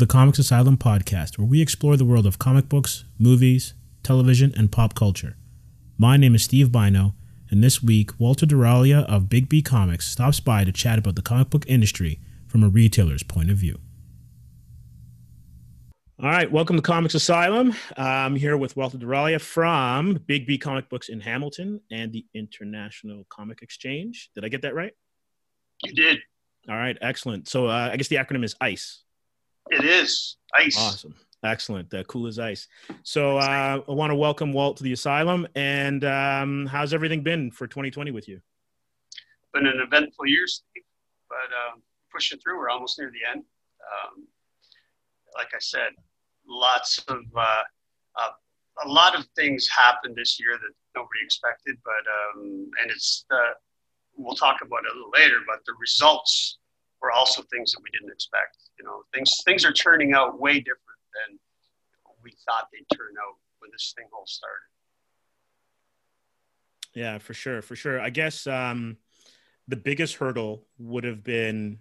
The Comics Asylum podcast, where we explore the world of comic books, movies, television, and pop culture. My name is Steve Bino, and this week, Walter Durajlija of Big B Comics stops by to chat about the comic book industry from a retailer's point of view. All right, welcome to Comics Asylum. I'm here with Walter Durajlija from Big B Comic Books in Hamilton and the International Comic Exchange. Did I get that right? You did. All right, excellent. So uh, I guess the acronym is ICE. It is ICE. Awesome. Excellent. Uh, cool as ice. So uh, I want to welcome Walt to the asylum. And um, how's everything been for 2020 with you? Been an eventful year, Steve, but um, pushing through. We're almost near the end. Um, like I said, lots of uh, uh, a lot of things happened this year that nobody expected, but um, and it's uh, we'll talk about it a little later. But the results were also things that we didn't expect. You know, things things are turning out way different than we thought they'd turn out when this thing all started. Yeah, for sure, for sure. I guess um, the biggest hurdle would have been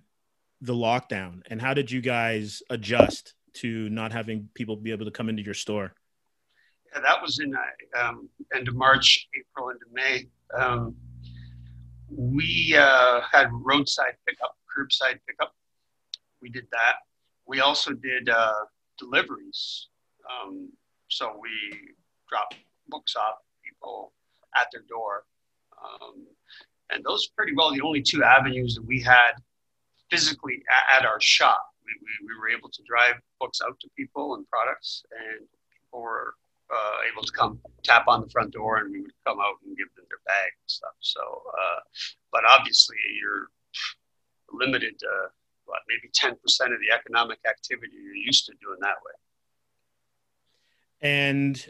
the lockdown. And how did you guys adjust to not having people be able to come into your store? Yeah, that was in uh, um, end of March, April, into May. Um, we uh, had roadside pickup, curbside pickup. We did that. We also did uh, deliveries. Um, so we dropped books off people at their door. Um, and those pretty well the only two avenues that we had physically at, at our shop. We, we, we, were able to drive books out to people and products, and people were uh, able to come tap on the front door, and we would come out and give them their bag and stuff. So, uh, but obviously, you're limited to what, maybe 10% of the economic activity you're used to doing that way. And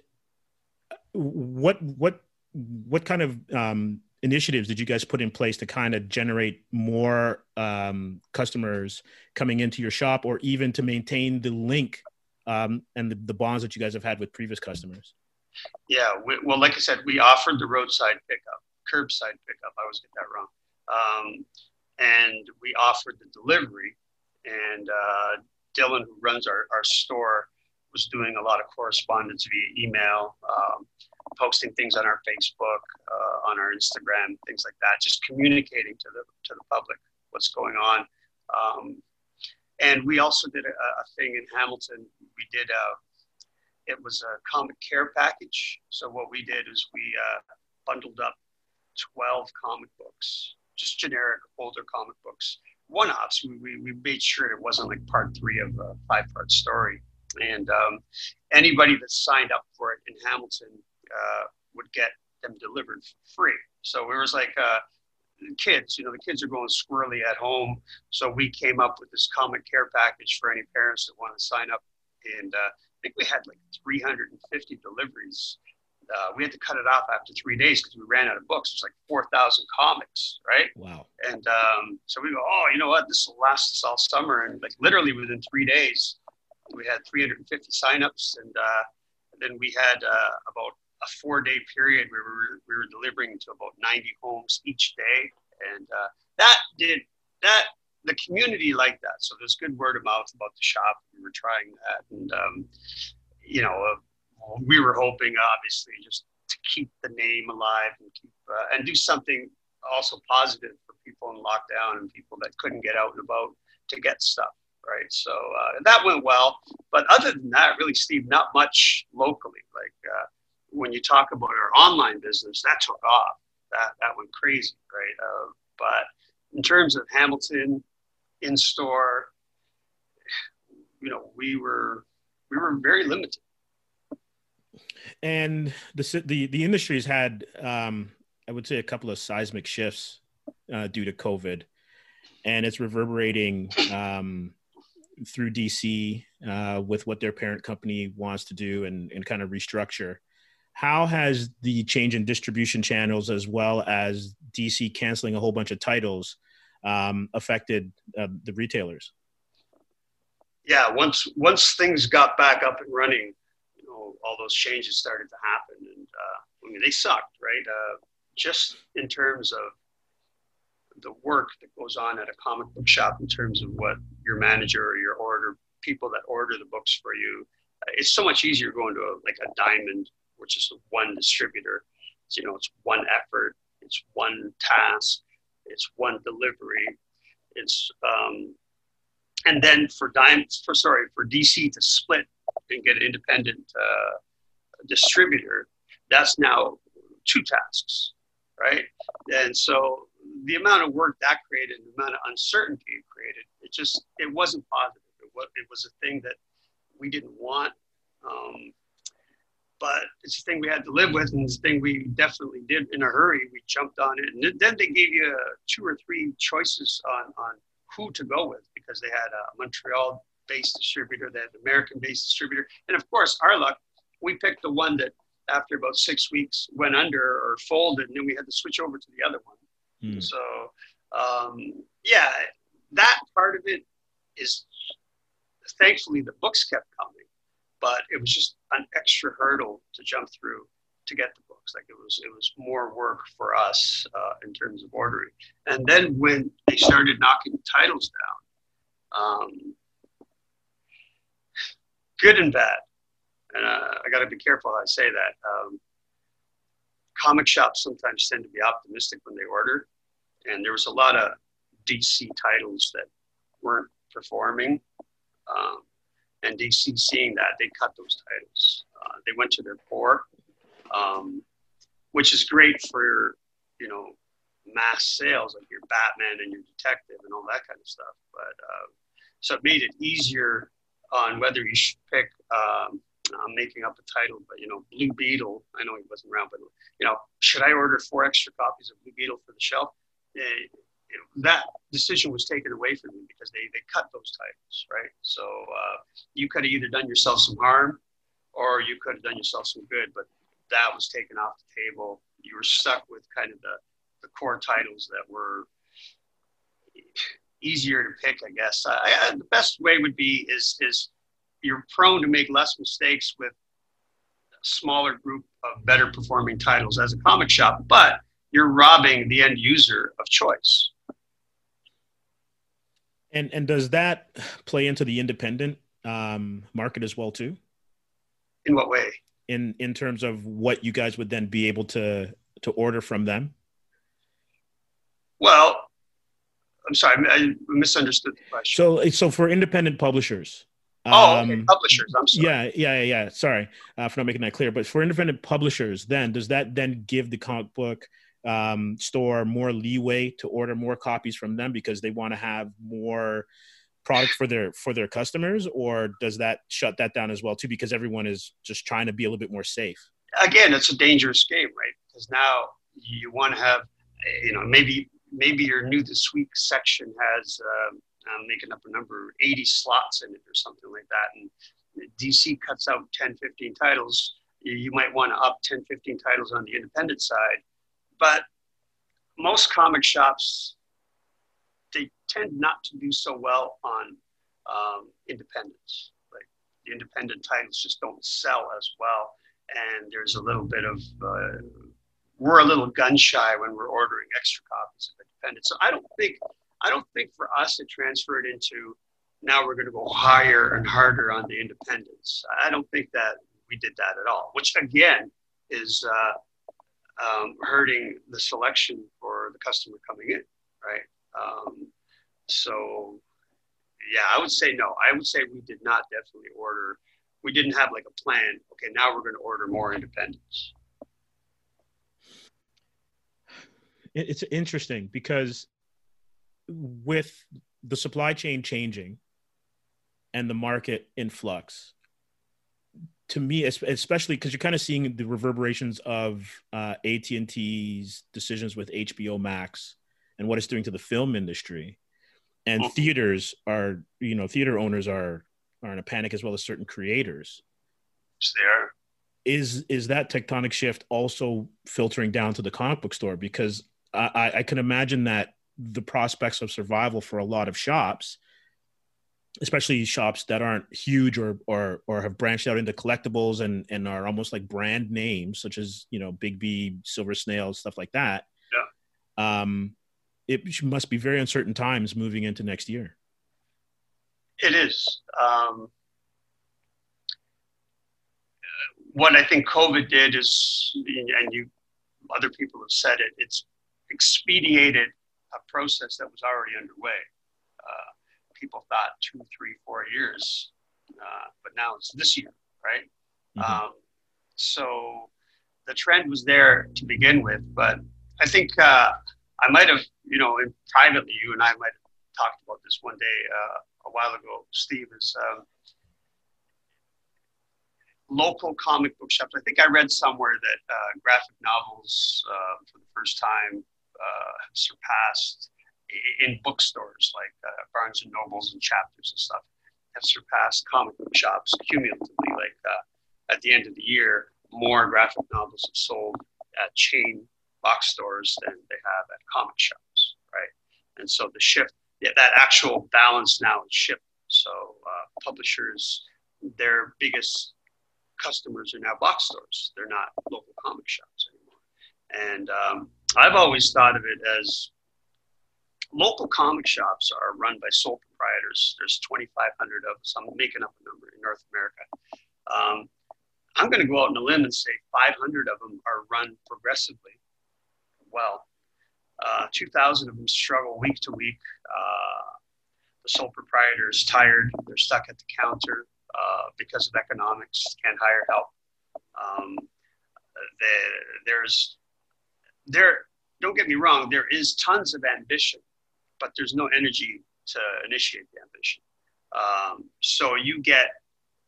what what what kind of um, initiatives did you guys put in place to kind of generate more um, customers coming into your shop, or even to maintain the link um, and the, the, bonds that you guys have had with previous customers? Yeah, we, well, like I said, we offered the roadside pickup, curbside pickup. I always get that wrong. Um, and we offered the delivery. And uh, Dylan, who runs our, our store, was doing a lot of correspondence via email, um, posting things on our Facebook, uh, on our Instagram, things like that, just communicating to the to the public what's going on. Um, and we also did a, a, thing in Hamilton. We did a uh, it was a comic care package. So what we did is we uh, bundled up 12 comic books, just generic older comic books, one-offs. We, we, we made sure it wasn't like part three of a five-part story and um, anybody that signed up for it in Hamilton uh, would get them delivered for free. So it was like uh, kids, you know, the kids are going squirrely at home. So we came up with this comic care package for any parents that want to sign up. And uh, I think we had like 350 deliveries. Uh, we had to cut it off after three days because we ran out of books. It was like 4,000 comics, right? Wow. And um, so we go, oh, you know what? This will last us all summer. And like literally within three days, we had 350 signups, and uh, then we had uh, about a four-day period where we were, we were delivering to about 90 homes each day, and uh, that did that. The community liked that, so there's good word of mouth about the shop. We were trying that, and um, you know, uh, we were hoping, obviously, just to keep the name alive and keep uh, and do something also positive for people in lockdown and people that couldn't get out and about to get stuff right? So uh, that went well. But other than that, really, Steve, not much locally. Like uh, when you talk about our online business, that took off. That that went crazy, right? Uh, but in terms of Hamilton in store, you know, we were we were very limited. And the the the industry's had, um, I would say, a couple of seismic shifts uh, due to COVID, and it's reverberating um, through DC uh, with what their parent company wants to do and, and kind of restructure. How has the change in distribution channels as well as DC canceling a whole bunch of titles um, affected uh, the retailers? Yeah, once once things got back up and running, all those changes started to happen, and uh, I mean they sucked, right? Uh, just in terms of the work that goes on at a comic book shop in terms of what your manager or your order people that order the books for you. It's so much easier going to a, like a diamond, which is one distributor. It's, you know, it's one effort, it's one task, it's one delivery. It's um, and then for dime for sorry for DC to split and get an independent uh, distributor, that's now two tasks, right? And so the amount of work that created, the amount of uncertainty it created, it just it wasn't positive. It was it was a thing that we didn't want. Um, but it's a thing we had to live with, and it's a thing we definitely did in a hurry. We jumped on it, and then they gave you two or three choices on on who to go with because they had a Montreal-based distributor, they had an American-based distributor, and of course, our luck, we picked the one that after about six weeks went under or folded, and then we had to switch over to the other one. Mm. So, um, yeah, that part of it is thankfully the books kept coming, but it was just an extra hurdle to jump through to get the books. Like it was, it was more work for us uh, in terms of ordering. And then when they started knocking titles down, um, good and bad. And uh, I got to be careful how I say that. Um, comic shops sometimes tend to be optimistic when they order, and there was a lot of DC titles that weren't performing. Um, and DC seeing that, they cut those titles. Uh, they went to their core, um, which is great for you know mass sales like your Batman and your Detective and all that kind of stuff. But uh, so it made it easier on whether you should pick. Um, I'm making up a title, but you know, Blue Beetle. I know he wasn't around, but you know, should I order four extra copies of Blue Beetle for the shelf? Uh, you know, that decision was taken away from me because they, they cut those titles, right? So uh, you could have either done yourself some harm or you could have done yourself some good, but that was taken off the table. You were stuck with kind of the, the core titles that were easier to pick, I guess. I, the best way would be is, is you're prone to make less mistakes with a smaller group of better performing titles as a comic shop, but you're robbing the end user of choice. And and does that play into the independent um, market as well too? In what way? In in terms of what you guys would then be able to to order from them. Well, I'm sorry, I misunderstood the question. So so for independent publishers. Oh, okay. Um, publishers. I'm sorry. Yeah, yeah, yeah. Sorry uh, for not making that clear. But for independent publishers, then does that then give the comic book um, store more leeway to order more copies from them because they want to have more product for their for their customers or does that shut that down as well too because everyone is just trying to be a little bit more safe again it's a dangerous game right because now you want to have you know maybe maybe your new this week section has um, i'm making up a number 80 slots in it or something like that. And dc cuts out 10 15 titles. You might want to up 10 15 titles on the independent side. But most comic shops, they tend not to do so well on um, independents. Like the independent titles just don't sell as well, and there's a little bit of uh, we're a little gun shy when we're ordering extra copies of independent. So I don't think I don't think for us to transfer it into now we're going to go higher and harder on the independents. I don't think that we did that at all. Which again is uh, um, hurting the selection for the customer coming in, right? Um, so, yeah, I would say no. I would say we did not definitely order. We didn't have like a plan. Okay, now we're going to order more independents. It's interesting because with the supply chain changing and the market in flux, to me, especially because you're kind of seeing the reverberations of uh, AT and T's decisions with HBO Max and what it's doing to the film industry, and mm-hmm. theaters are, you know, theater owners are are in a panic as well as certain creators. Yes, they are. Is is that tectonic shift also filtering down to the comic book store? Because I, I can imagine that the prospects of survival for a lot of shops especially shops that aren't huge or or or have branched out into collectibles and and are almost like brand names such as you know Big B, silver snail stuff like that yeah um it must be very uncertain times moving into next year It is. Um, what I think COVID did is, and you, other people have said it, it's expedited a process that was already underway. Uh, people thought two, three, four years, uh, but now it's this year, right? Mm-hmm. Um, so the trend was there to begin with, but I think uh, I might have, you know, in privately, you and I might have talked about this one day uh, a while ago. Steve is um, local comic book shops. I think I read somewhere that uh, graphic novels uh, for the first time uh, surpassed in bookstores like uh, Barnes and Nobles and Chapters and stuff have surpassed comic book shops cumulatively. Like uh, at the end of the year, more graphic novels have sold at chain box stores than they have at comic shops, right? And so the shift, yeah, that actual balance now is shifting. So uh, publishers, their biggest customers are now box stores. They're not local comic shops anymore. And um, I've always thought of it as local comic shops are run by sole proprietors. There's 2,500 of us. I'm making up a number in North America. Um, I'm going to go out on a limb and say 500 of them are run progressively well. Uh, 2,000 of them struggle week to week. Uh, the sole proprietor is tired. They're stuck at the counter uh, because of economics, can't hire help. Um, the, there's there. Don't get me wrong. There is tons of ambition, but there's no energy to initiate the ambition. Um, so you get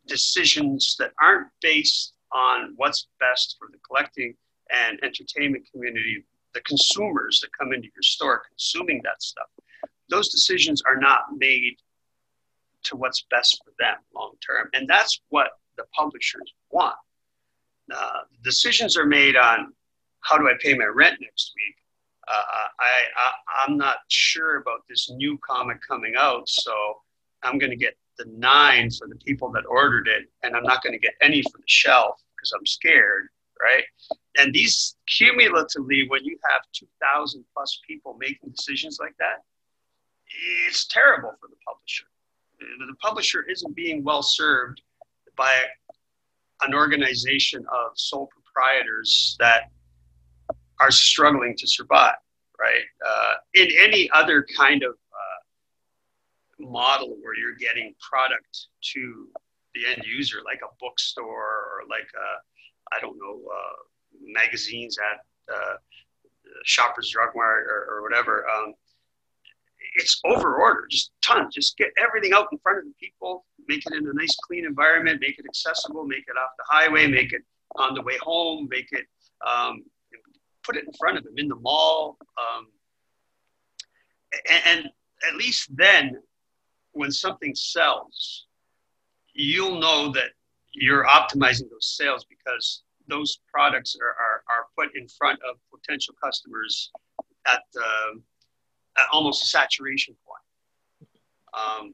decisions that aren't based on what's best for the collecting and entertainment community, the consumers that come into your store consuming that stuff. Those decisions are not made to what's best for them long term. And that's what the publishers want. Uh, decisions are made on how do I pay my rent next week. Uh, I, I I'm not sure about this new comic coming out, so I'm going to get the nine for the people that ordered it, and I'm not going to get any for the shelf because I'm scared, right? And these cumulatively, when you have 2,000 plus people making decisions like that, it's terrible for the publisher the publisher isn't being well served by an organization of sole proprietors that are struggling to survive, right? Uh, in any other kind of uh, model where you're getting product to the end user, like a bookstore or like I don't know, uh, magazines at uh, Shoppers Drug Mart or, or whatever. Um, it's over order, just tons. Just get everything out in front of the people, make it in a nice, clean environment, make it accessible, make it off the highway, make it on the way home, make it, um, put it in front of them in the mall. Um, and, and at least then, when something sells, you'll know that you're optimizing those sales because those products are, are, are put in front of potential customers at the at almost a saturation point. Um,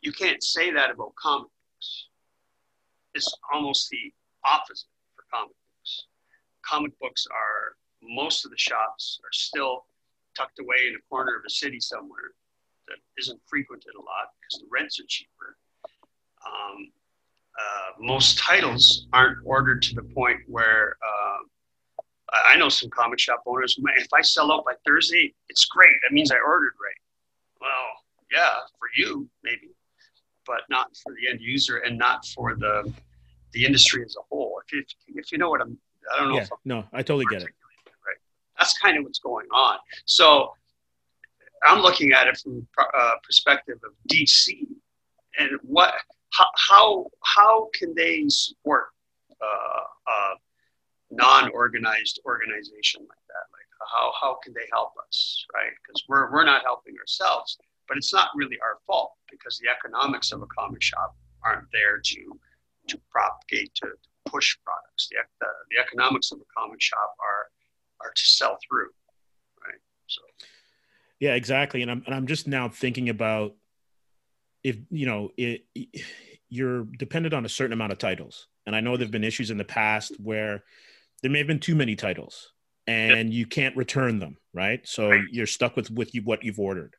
you can't say that about comic books. It's almost the opposite for comic books. Comic books are, most of the shops are still tucked away in a corner of a city somewhere that isn't frequented a lot because the rents are cheaper. Um, uh, most titles aren't ordered to the point where uh, I know some comic shop owners. If I sell out by Thursday, it's great. That means I ordered right. Well, yeah, for you maybe, but not for the end user and not for the the industry as a whole. If you, if you know what I'm, I don't know. Yeah, no, I totally get it. That's kind of what's going on. So I'm looking at it from uh, perspective of DC and what how how, how can they support uh, uh, non-organized organization like that? Like how, how can they help us right? Because we're, we're not helping ourselves but it's not really our fault because the economics of a comic shop aren't there to to propagate to, to push products. The, the, the economics of a comic shop are are to sell through right so yeah exactly and i'm, and I'm just now thinking about if you know it, you're dependent on a certain amount of titles and i know there've been issues in the past where there may have been too many titles and yep. you can't return them, right? So right. you're stuck with with you, what you've ordered.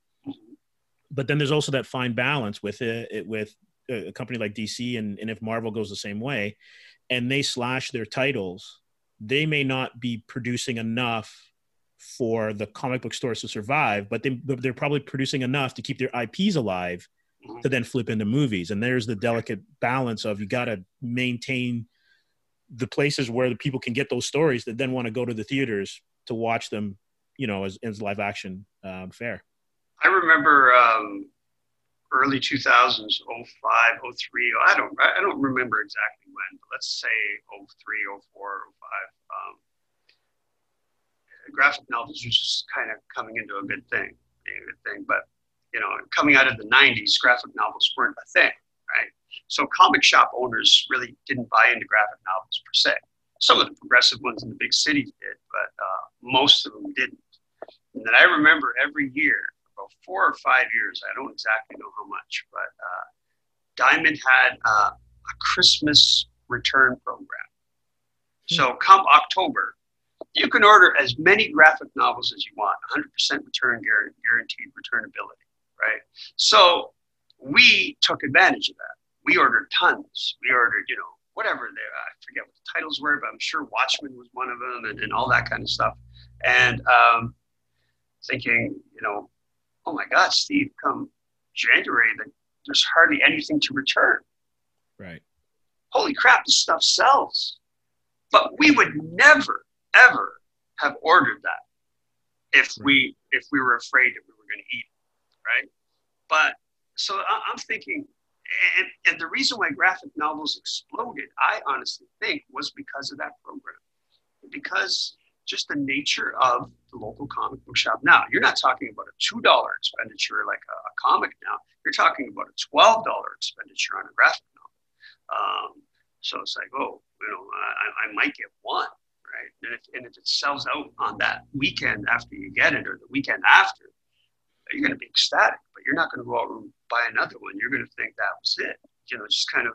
but then there's also that fine balance with it, it with a company like DC and, and if Marvel goes the same way and they slash their titles, they may not be producing enough for the comic book stores to survive, but they, they're probably producing enough to keep their IPs alive mm-hmm. to then flip into movies. And there's the delicate balance of you got to maintain the places where the people can get those stories that then want to go to the theaters to watch them, you know, as, as live action um, fare. I remember um, early 2000s 05 03 i don't i don't remember exactly when but let's say 03 04 05 um, graphic novels was just kind of coming into a good thing being a good thing but you know coming out of the 90s graphic novels weren't a thing right? So comic shop owners really didn't buy into graphic novels per se. Some of the progressive ones in the big cities did but uh, most of them didn't. And then i remember every year about four or five years. I don't exactly know how much, but uh, Diamond had uh, a Christmas return program. Hmm. So come October, you can order as many graphic novels as you want, 100% return guaranteed returnability, right? So we took advantage of that. We ordered tons. We ordered, you know, whatever they, I forget what the titles were, but I'm sure Watchmen was one of them and, and all that kind of stuff. And um, thinking, you know, oh my God, Steve, come January, there's hardly anything to return. Right. Holy crap, this stuff sells. But we would never, ever have ordered that if right. we if we were afraid that we were going to eat, right? But so I'm thinking, and, and the reason why graphic novels exploded, I honestly think, was because of that program. Because just the nature of the local comic book shop. Now, you're not talking about a $2 expenditure like a, a comic now. You're talking about a $12 expenditure on a graphic novel. Um, so it's like, oh, you know, I, I might get one, right? And if, and if it sells out on that weekend after you get it or the weekend after, you're going to be ecstatic, but you're not going to go out and buy another one. You're going to think that was it. You know, just kind of,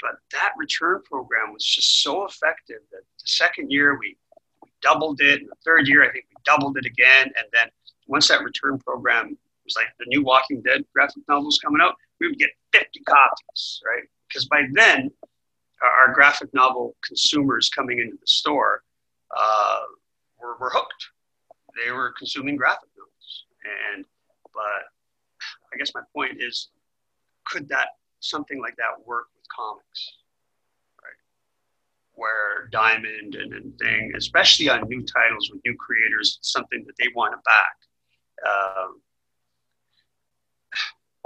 but that return program was just so effective that the second year we doubled it. In the third year, I think we doubled it again. And then once that return program was like the new Walking Dead graphic novels coming out, we would get 50 copies, right? Because by then, our graphic novel consumers coming into the store uh, were, were hooked. They were consuming graphic novels. And, but I guess my point is, could that, something like that work with comics? Where Diamond and, and thing, especially on new titles with new creators, something that they want to back. Um,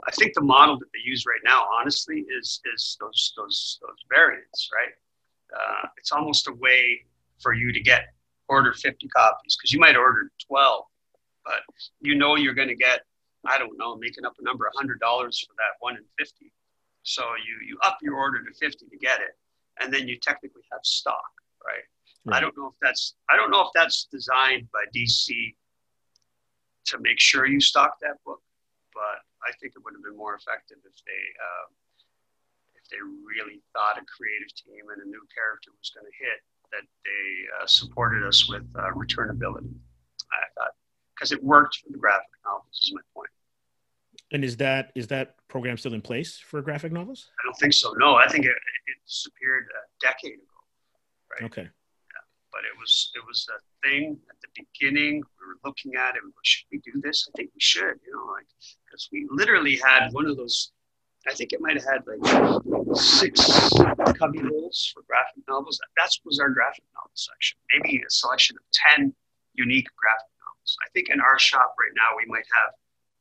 I think the model that they use right now, honestly, is is those those those variants, right? Uh, it's almost a way for you to get order 50 copies because you might order 12, but you know you're going to get I don't know, making up a number, $100 for that one in 50. So you you up your order to 50 to get it and then you technically have stock, right? right? I don't know if that's I don't know if that's designed by DC to make sure you stock that book, but I think it would have been more effective if they uh, if they really thought a creative team and a new character was going to hit that they uh, supported us with uh, returnability. I thought because it worked for the graphic novels is my point. And is that is that program still in place for graphic novels? I don't think so. No, I think it, it disappeared a decade ago. Right. Okay. Yeah. But it was it was a thing at the beginning. We were looking at it. Should we do this? I think we should. You know, like because we literally had one of those. I think it might have had like six cubby holes for graphic novels. That was our graphic novel section. Maybe a selection of ten unique graphic novels. I think in our shop right now we might have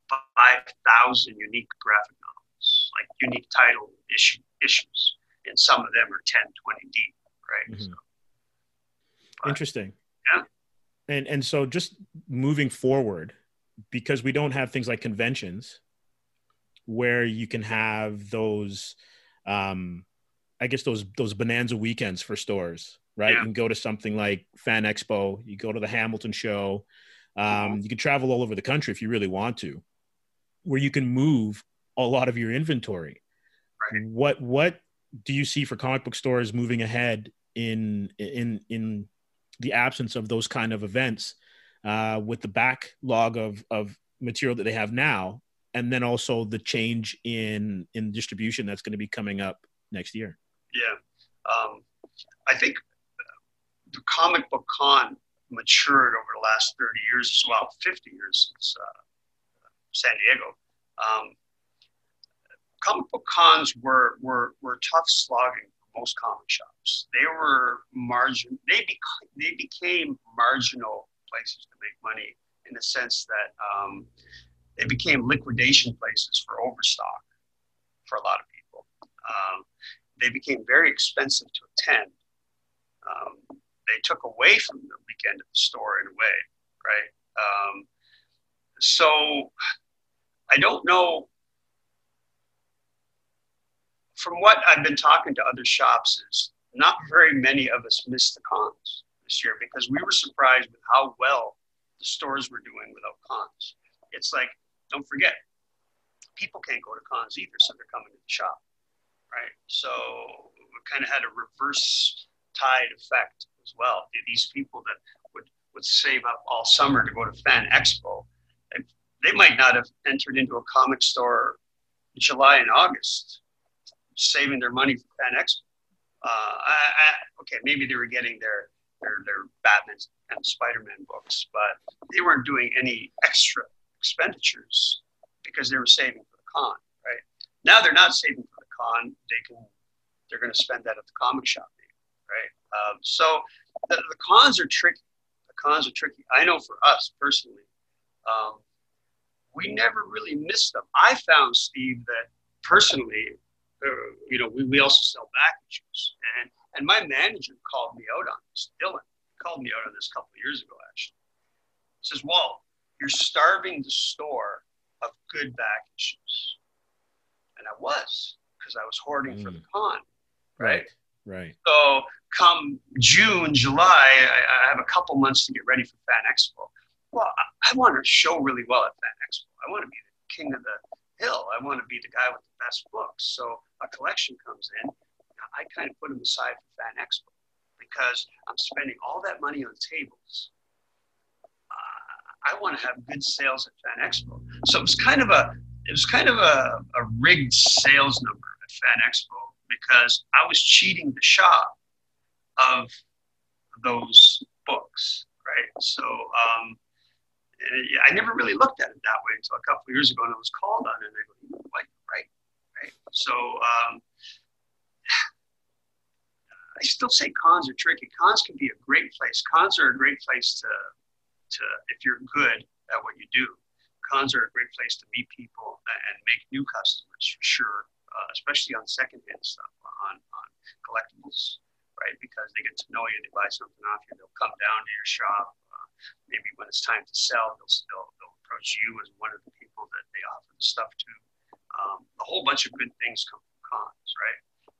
5,000 unique graphic novels, like unique title issue, issues. And some of them are 10, 20 deep, right? Mm-hmm. So, but, Interesting. Yeah. And, and so just moving forward, because we don't have things like conventions where you can have those, um, I guess those those bonanza weekends for stores, right? Yeah. You can go to something like Fan Expo, you go to the Hamilton show, um, mm-hmm. you can travel all over the country if you really want to where you can move a lot of your inventory. Right. What what do you see for comic book stores moving ahead in in in the absence of those kind of events uh, with the backlog of of material that they have now? and then also the change in in distribution that's going to be coming up next year. Yeah, um, I think the comic book con matured over the last 30 years as well, 50 years since uh, San Diego. Um, comic book cons were, were, were tough slogging for most comic shops. They were margin, they, bec- they became marginal places to make money in the sense that um, they became liquidation places for overstock for a lot of people. Um, they became very expensive to attend. Um, they took away from the weekend at the store in a way, right? So I don't know. From what I've been talking to other shops, is not very many of us missed the cons this year because we were surprised with how well the stores were doing without cons. It's like, don't forget, people can't go to cons either, so they're coming to the shop, right? So we kind of had a reverse tide effect as well. These people that would, would save up all summer to go to Fan Expo, they might not have entered into a comic store in July and August, saving their money for Fan Expo. Uh, I, I, okay, maybe they were getting their their, their Batman and Spider-Man books, but they weren't doing any extra expenditures because they were saving for the con, right? Now they're not saving for the con; they can they're going to spend that at the comic shop, right? Um, so the, the, cons are tricky. The cons are tricky. I know for us personally, um, we never really missed them. I found Steve that personally, uh, you know, we, we also sell back issues, and and my manager called me out on this. Dylan called me out on this a couple of years ago, actually. He says, "Walt, you're starving the store of good back issues," and I was because I was hoarding mm. for the con, right? Right. So come June, July, I, I, have a couple months to get ready for Fan Expo. Well, I, I want to show really well at Fan Expo. I want to be the king of the hill. I want to be the guy with the best books. So a collection comes in. I kind of put them aside for Fan Expo because I'm spending all that money on tables. Uh, I want to have good sales at Fan Expo. So it was kind of a it was kind of a, a rigged sales number at Fan Expo because I was cheating the shop of those books, right? So um, I never really looked at it that way until a couple of years ago, and I was called on it, and I go, what, right, right. So um, I still say cons are tricky. Cons can be a great place. Cons are a great place to, to if you're good at what you do. Cons are a great place to meet people and make new customers for sure, uh, especially on secondhand stuff, on, on collectibles right? Because they get to know you, they buy something off you, they'll come down to your shop. Maybe when it's time to sell, they'll, they'll, they'll approach you as one of the people that they offer the stuff to. Um, a whole bunch of good things come from cons, right?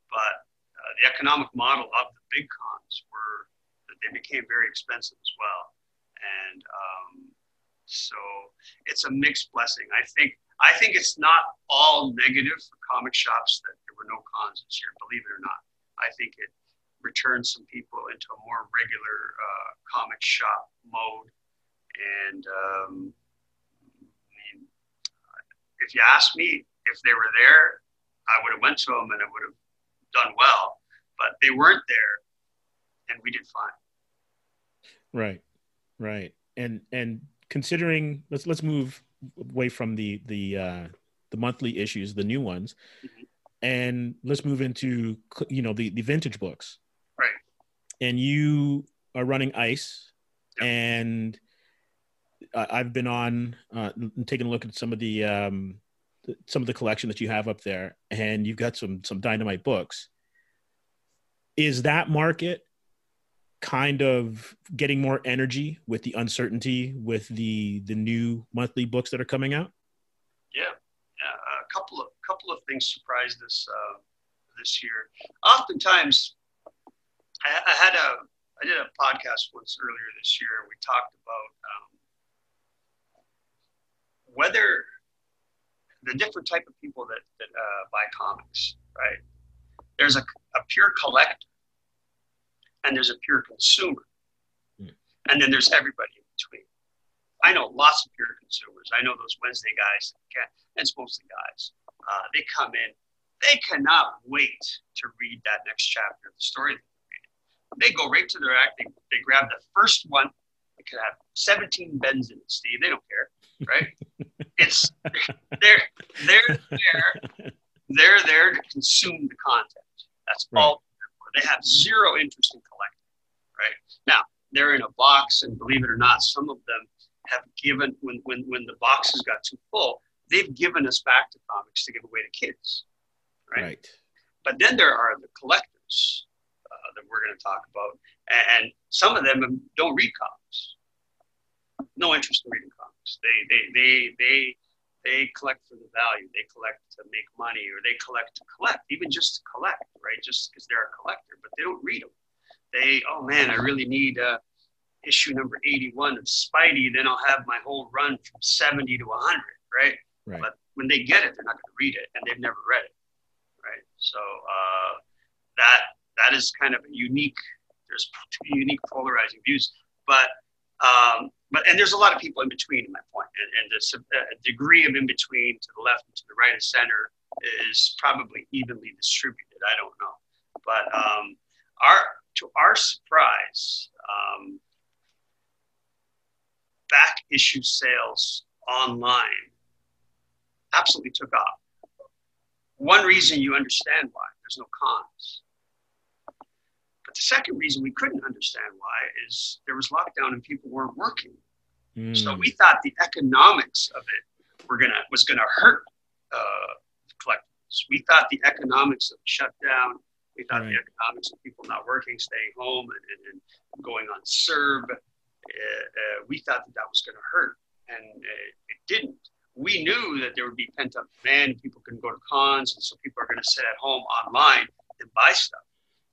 But uh, the economic model of the big cons were that they became very expensive as well. And um, so it's a mixed blessing. I think I think it's not all negative for comic shops that there were no cons this year. Believe it or not, I think it return some people into a more regular uh, comic shop mode. And um, I mean, if you ask me if they were there, I would have went to them and it would have done well. But they weren't there, and we did fine. Right, right, and and considering let's let's move away from the the uh, the monthly issues, the new ones, mm-hmm. and let's move into you know the the vintage books and you are running ice yep. and I've been on uh, taking a look at some of the um, some of the collection that you have up there, and you've got some some dynamite books. Is that market kind of getting more energy with the uncertainty with the the new monthly books that are coming out? Yeah, yeah. A couple of couple of things surprised us uh, this year. Oftentimes, I, I, had a I did a podcast once earlier this year. We talked about um, whether the different type of people that, that uh, buy comics, right? There's a, a pure collector, and there's a pure consumer, mm. and then there's everybody in between. I know lots of pure consumers. I know those Wednesday guys, and it's mostly guys. Uh, they come in, they cannot wait to read that next chapter of the story. They go right to their act. They, they grab the first one. They could have 17 bends in it, Steve. They don't care, right? it's they're they're there. They're there to consume the content. That's right. all. They have zero interest in collecting, right? Now they're in a box, and believe it or not, some of them have given when when when the boxes got too full, they've given us back to comics to give away to kids, right? right. But then there are the collectors that we're going to talk about, and some of them don't read comics. No interest in reading comics. They they they they they collect for the value. They collect to make money, or they collect to collect, even just to collect, right? Just because they're a collector, but they don't read them. They, oh man, I really need uh, issue number 81 of Spidey. Then I'll have my whole run from 70 to 100, right? Right. But when they get it, they're not going to read it, and they've never read it, right? So uh, that that is kind of a unique. There's unique polarizing views, but um, but and there's a lot of people in between. In my point, and, and uh, degree of in between to the left and to the right and center is probably evenly distributed. I don't know, but um, our to our surprise, um, back issue sales online absolutely took off. One reason you understand why there's no cons. The second reason we couldn't understand why is there was lockdown and people weren't working. Mm. So we thought the economics of it were gonna was gonna hurt uh, collectibles. We thought the economics of shutdown, we thought right. the economics of people not working, staying home, and, and, and going on CERB, uh, uh, we thought that that was going to hurt, and uh, it didn't we knew that there would be pent up demand. People couldn't go to cons, and so people are going to sit at home online and buy stuff.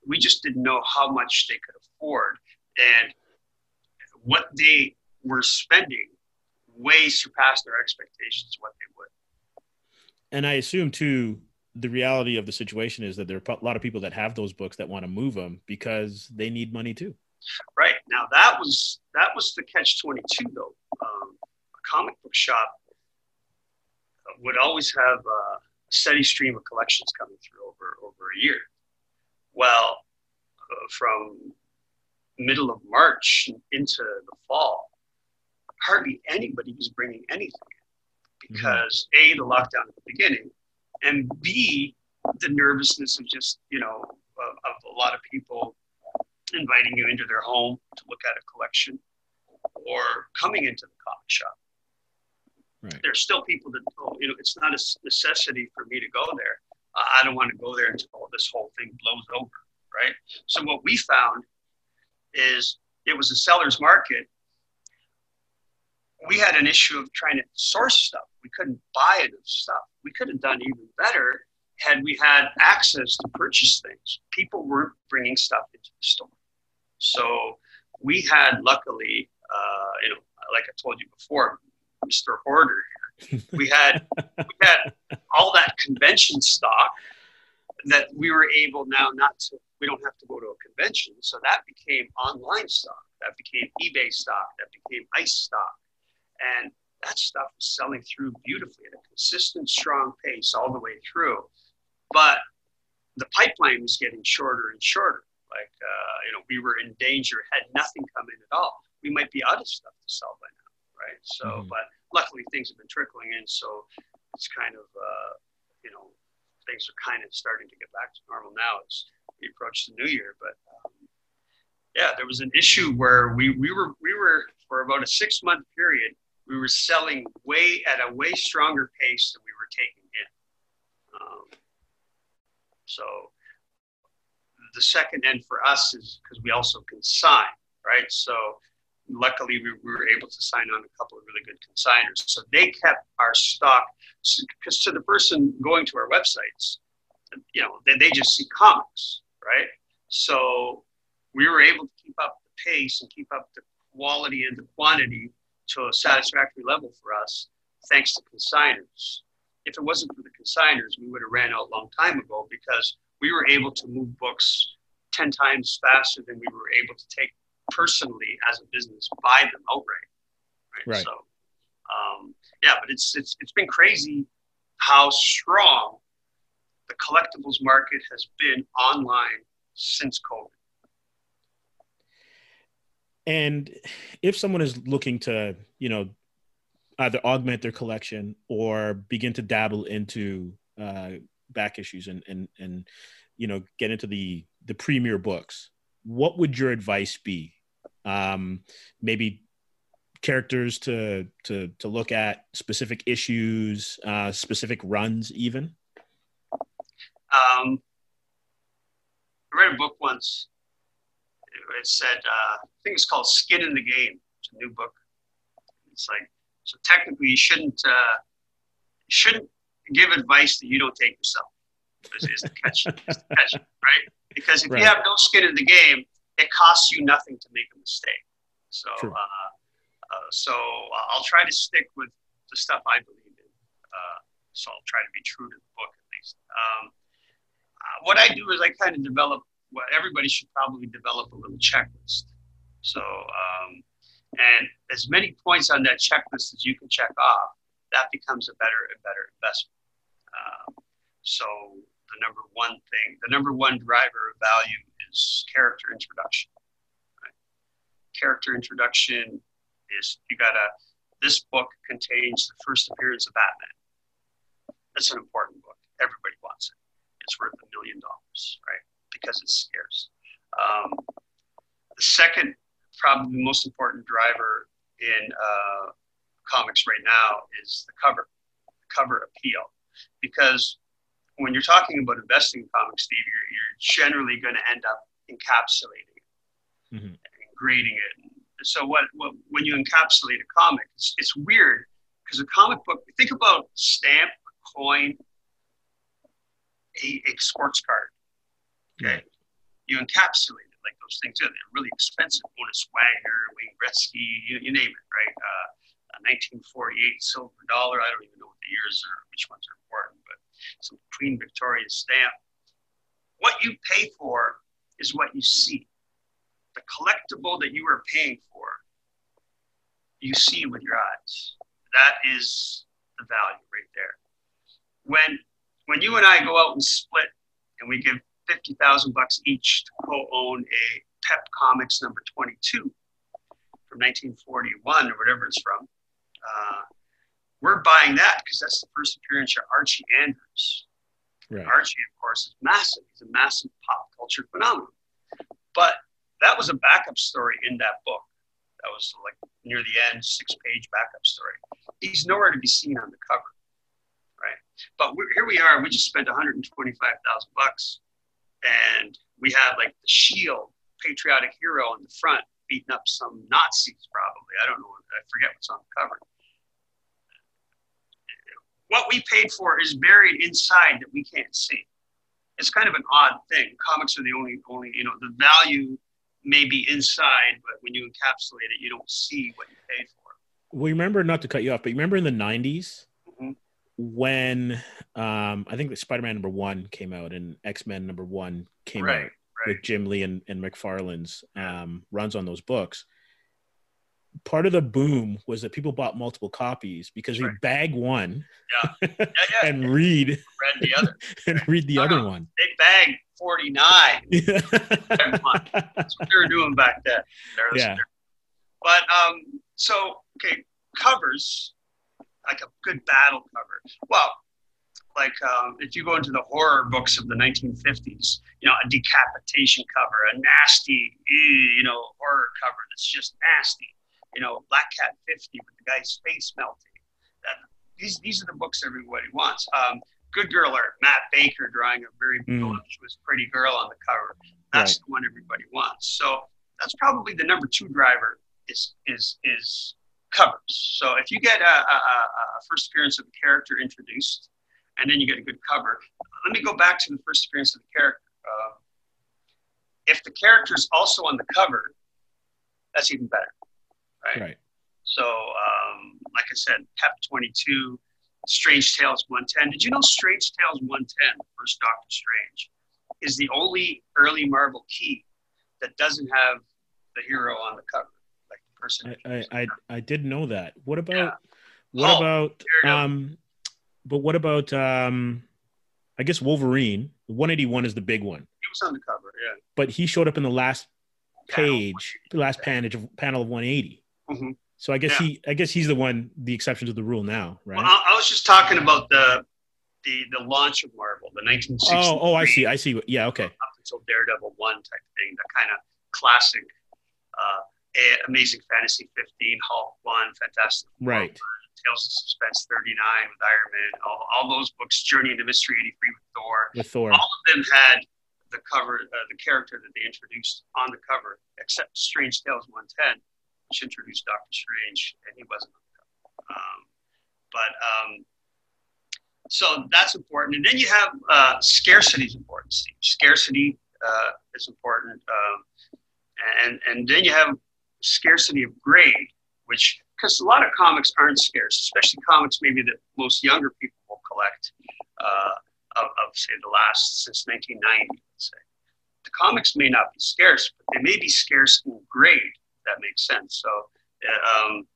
We just didn't know how much they could afford, and what they were spending way surpassed their expectations. What they would. And I assume too, the reality of the situation is that there are a lot of people that have those books that want to move them because they need money too. Right now, that was that was the catch twenty two though. Um, a comic book shop would always have a steady stream of collections coming through over, over a year. Well, uh, from middle of March into the fall, hardly anybody was bringing anything because mm-hmm. A, the lockdown at the beginning, and B, the nervousness of just, you know, of, of a lot of people inviting you into their home to look at a collection or coming into the comic shop. Right. There's still people that, oh, you know, it's not a necessity for me to go there. I don't want to go there until this whole thing blows over, right? So what we found is it was a seller's market. We had an issue of trying to source stuff. We couldn't buy enough stuff. We could have done even better had we had access to purchase things. People weren't bringing stuff into the store. So we had, luckily, uh, you know, like I told you before, Mr. Hoarder. We had we had all that convention stock that we were able now not to we don't have to go to a convention. So that became online stock, that became eBay stock, that became ice stock. And that stuff was selling through beautifully at a consistent, strong pace all the way through. But the pipeline was getting shorter and shorter. Like, uh, you know, we were in danger, had nothing come in at all. We might be out of stuff to sell by now, right? So, mm-hmm. but luckily things have been trickling in, so it's kind of uh, you know things are kind of starting to get back to normal now as we approach the new year. But um, yeah, there was an issue where we we were we were for about a six month period we were selling way at a way stronger pace than we were taking in. Um, so the second end for us is because we also consign, right? So luckily we, we, were able to sign on a couple of really good consigners. So they kept our stock because to the person going to our websites, you know, they, they just see comics, right? So we were able to keep up the pace and keep up the quality and the quantity to a satisfactory level for us, thanks to consigners. If it wasn't for the consigners, we would have ran out a long time ago because we were able to move books 10 times faster than we were able to take personally as a business buy them outright, Right. So, um, yeah, but it's it's it's been crazy how strong the collectibles market has been online since COVID. And if someone is looking to, you know, either augment their collection or begin to dabble into uh, back issues and and and you know get into the the premier books, what would your advice be? Um, maybe characters to to to look at, specific issues, uh, specific runs, even. Um, I read a book once. It said, uh, I think it's called Skin in the Game. It's a new book. It's like, so technically, you shouldn't uh, you shouldn't give advice that you don't take yourself. Is, is the catch, is the catch, right? Because if Right. you have no skin in the game, it costs you nothing to make a mistake. So, uh, uh, so I'll try to stick with the stuff I believe in. Uh, so I'll try to be true to the book at least. Um, uh, what I do is I kind of develop what everybody should probably develop a little checklist. So, um, and as many points on that checklist as you can check off, that becomes a better and better investment. Um, so, the number one thing, the number one driver of value is character introduction. Right? Character introduction is you gotta. This book contains the first appearance of Batman. That's an important book. Everybody wants it it's worth a million dollars, right? Because it's scarce. Um, the second, probably most important driver in uh, comics right now is the cover, the cover appeal. Because when you're talking about investing in comics, Steve, you're, you're generally going to end up encapsulating it Mhm. and grading it. So what, what when you encapsulate a comic, it's, it's weird because a comic book. Think about stamp, a coin, a, a sports card. Okay. You encapsulate it like those things are. They're really expensive. Honus Wagner, Wayne Gretzky, you, you name it, right? Uh, a 1948 silver dollar. I don't even know what the years are, which ones are important, but some Queen Victoria stamp. What you pay for is what you see. The collectible that you are paying for, you see with your eyes. That is the value right there. When when you and I go out and split and we give 50,000 bucks each to co-own a Pep Comics number 22 from 1941 or whatever it's from, uh, we're buying that because that's the first appearance of Archie Andrews. Right. Archie, of course, is massive. He's a massive pop culture phenomenon. But that was a backup story in that book. That was like near the end, six-page backup story. He's nowhere to be seen on the cover, right? But we're, here we are. We just spent 125,000 bucks, and we have like the Shield, patriotic hero on the front, beating up some Nazis. Probably, I don't know. I forget what's on the cover. What we paid for is buried inside that we can't see. It's kind of an odd thing. Comics are the only, only you know, the value may be inside, but when you encapsulate it, you don't see what you paid for. Well, remember not to cut you off, but you remember in the '90s Mhm. when um, I think the Spider-Man number one came out and X-Men number one came Right, out right. with Jim Lee and, and McFarlane's um, runs on those books. Part of the boom was that people bought multiple copies because you bag one Yeah, yeah. and read Read the other. and read the other one. They bagged 49. That's what they were doing back then. Yeah. But um, so okay, covers like a good battle cover. Well, like um, if you go into the horror books of the 1950s, you know, a decapitation cover, a nasty, you know, horror cover that's just nasty. You know, Black Cat 50 with the guy's face melting. That, these these are the books everybody wants. Um, Good Girl Art, Matt Baker drawing a very Mm. voluptuous, pretty girl on the cover. That's the one everybody wants. So that's probably the number two driver is is is covers. So if you get a, a, a a first appearance of a character introduced, and then you get a good cover, let me go back to the first appearance of the character. Uh, if the character is also on the cover, that's even better, right? right. So, um, like I said, PEP 22, Strange Tales 110. Did you know Strange Tales 110, first Doctor Strange, is the only early Marvel key that doesn't have the hero on the cover? Like person. I, I, I, I did know that. What about Yeah. what Hulk, about um but what about um I guess Wolverine. 181 is the big one. He was on the cover, yeah. But he showed up in the last page, the last panel of panel of 180. Mhm. So I guess Yeah. he I guess he's the one the exception to the rule now, right? Well, I, I was just talking about the the the launch of Marvel, the 1960s. oh, oh, I see. I see. Yeah, okay. Up until Daredevil one type thing, the kind of classic, uh, Amazing Fantasy 15, Hulk one, Fantastic Right. Tales of Suspense 39 with Iron Man, all, all those books, Journey into Mystery 83 with Thor. With Thor. All of them had the cover, uh, the character that they introduced on the cover, except Strange Tales 110, which introduced Doctor Strange, and he wasn't. Um, but um, so that's important. And then you have uh, scarcity is important. Scarcity uh, is important, um, and and then you have scarcity of grade, which because a lot of comics aren't scarce, especially comics maybe that most younger people will collect. Uh, of, of say the last since 1990, let's say. The comics may not be scarce, but they may be scarce in grade. That makes sense. So, uh, um,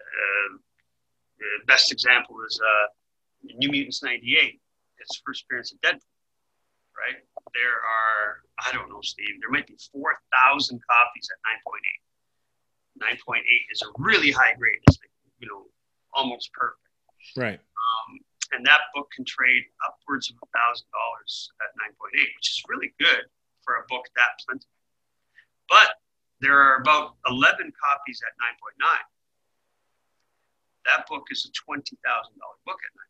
uh, the best example is uh, New Mutants '98. Its first appearance of Deadpool. Right there are I don't know, Steve. There might be 4,000 copies at 9.8. 9.8 is a really high grade. It's like, you know almost perfect Right. um, and that book can trade upwards of a thousand dollars at 9.8 which is really good for a book that plentiful but there are about 11 copies at 9.9 that book is a $20000 book at 9.9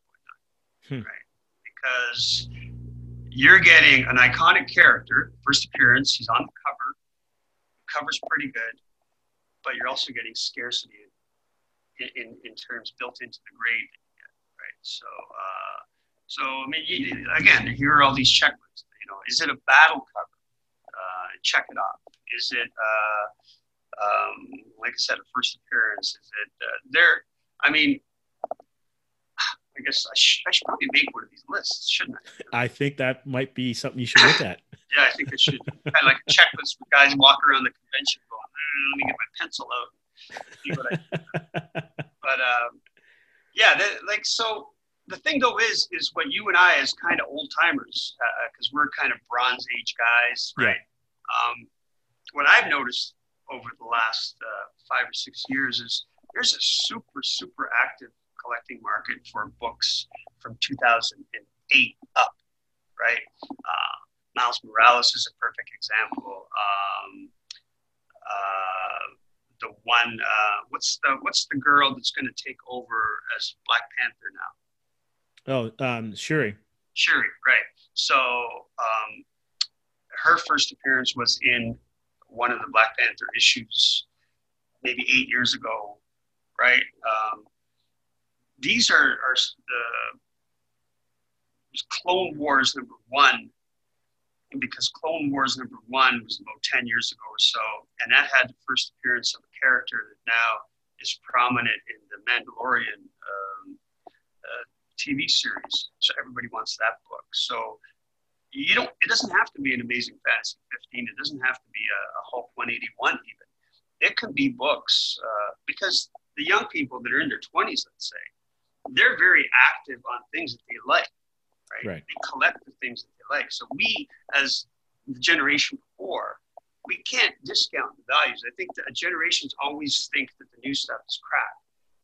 Hmm. right because you're getting an iconic character first appearance he's on the cover the cover's pretty good but you're also getting scarcity in, in, in terms built into the grade that you get, right? So, uh, so I mean, again, here are all these checklists. You know, is it a battle cover? Uh, check it off. Is it, uh, um, like I said, a first appearance? Is it uh, there? I mean, I guess I, sh- I should probably make one of these lists, shouldn't I? I think that might be something you should look at. Yeah, I think it should kind of like a checklist where guys walk around the convention going, "Mm, let me get my pencil out. See what I but um, yeah, that, like so. The thing though is, is what you and I, as kind of old timers, because we're kind of Bronze Age guys, right? Um, what I've noticed over the last uh, five or six years is there's a super, super active collecting market for books from 2008 up, right? Uh, Miles Morales is a perfect example. Um, uh, the one uh, what's the what's the girl that's going to take over as Black Panther now? Oh, um, Shuri. Shuri, right? So um, her first appearance was in one of the Black Panther issues, maybe eight years ago, right? Um, these are are the Clone Wars number one, and because Clone Wars number one was about ten years ago or so, and that had the first appearance of a character that now is prominent in the Mandalorian um, uh, TV series. So everybody wants that book. So you don't. It doesn't have to be an Amazing Fantasy 15. It doesn't have to be a, a Hulk 181 even. It can be books uh, because the young people that are in their 20s, let's say, they're very active on things that they like. Right? Right. They collect the things that they like. So we, as the generation before, we can't discount the values. I think that generations always think that the new stuff is crap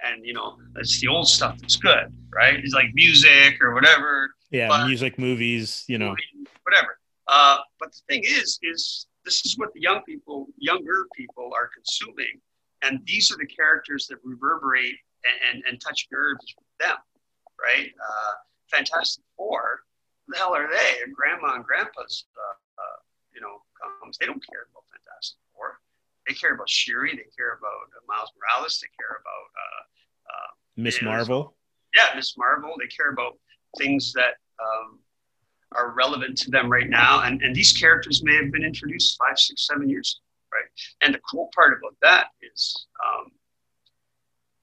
and you know it's the old stuff that's good right it's like music or whatever Yeah, But- music, movies, you know. whatever uh, but the thing is is this is what the young people younger people are consuming and these are the characters that reverberate and, and, and touch nerves with them right uh, fantastic four who the hell are they grandma and grandpa's uh, uh, you know comes they don't care about fantastic four they care about Shuri. They care about uh, Miles Morales. They care about uh, uh, Miss Marvel. yeah, Miss Marvel. They care about things that um, are relevant to them right now. And, and these characters may have been introduced five, six, seven years ago, right? And the cool part about that is um,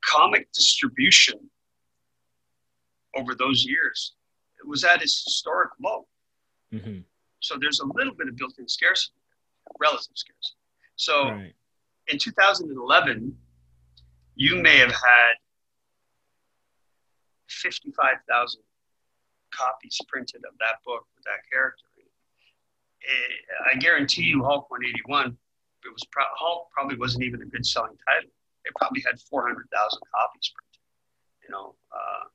comic distribution over those years it was at its historic low. hmm So there's a little bit of built-in scarcity, relative scarcity. So Right. in 2011, you may have had 55,000 copies printed of that book with that character. Eh, I guarantee you, Hulk 181, it was pro- Hulk probably wasn't even a good selling title. It probably had 400,000 copies printed. You know, uh,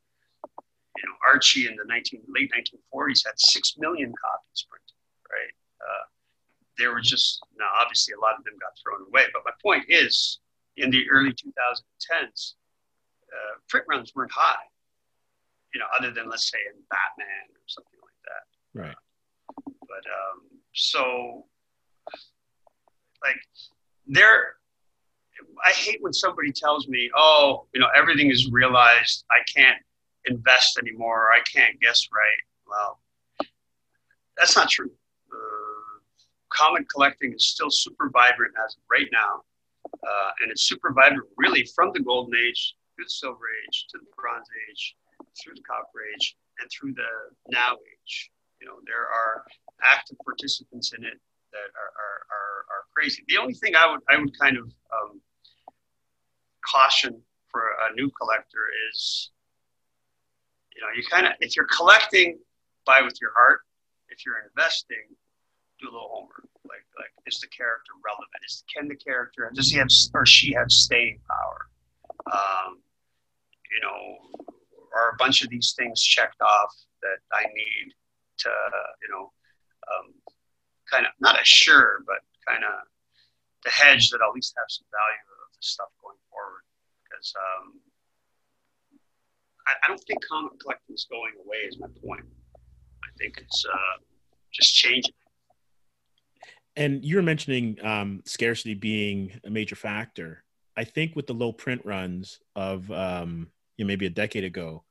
you know, Archie in the 19, late 1940s had six million copies printed. Right? Uh, there were just now obviously a lot of them got thrown away. But my point is, in the early 2010s, uh, print runs weren't high. You know, other than let's say in Batman or something like that. Right. But um, so, like, there. I hate when somebody tells me, "Oh, you know, everything is realized. I can't invest anymore. Or I can't guess right." Well, that's not true. Uh, comic collecting is still super vibrant as of right now, uh, and it's super vibrant really from the Golden Age to the Silver Age to the Bronze Age, through the Copper Age, and through the Now Age. You know, there are active participants in it that are, are, are, are crazy. The only thing I would I would kind of um, caution for a new collector is, you know, you kind of if you're collecting, buy with your heart. If you're investing, do a little homework. Like like is the character relevant? Is can the character and does he have or she have staying power? Um, you know, are a bunch of these things checked off that I need to, you know, um, kind of not assure, but kind of to hedge that I'll at least have some value of the stuff going forward. Because um, I, I, don't think comic collecting is going away. Is my point. I think it's uh, just changing. And you were mentioning um, scarcity being a major factor. I think with the low print runs of um, you know, maybe a decade ago,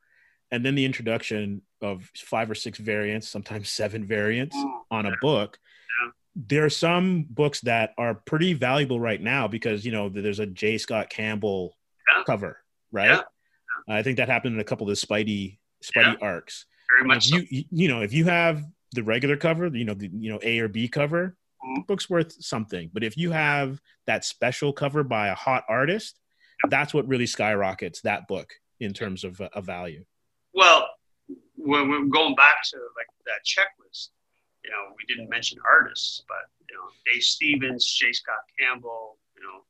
and then the introduction of five or six variants, sometimes seven variants mm, on a book. Yeah. There are some books that are pretty valuable right now because you know there's a J. Scott Campbell yeah. cover, right? Yeah. I think that happened in a couple of the Spidey Spidey arcs. Very much. So. You you know if you have the regular cover, you know the you know A or B cover, mm-hmm. the book's worth something. But if you have that special cover by a hot artist, that's what really skyrockets that book in terms of, uh, of value. Well, when we're going back to like that checklist, you know, we didn't mention artists, but you know, Dave Stevens, J. Scott Campbell, you know,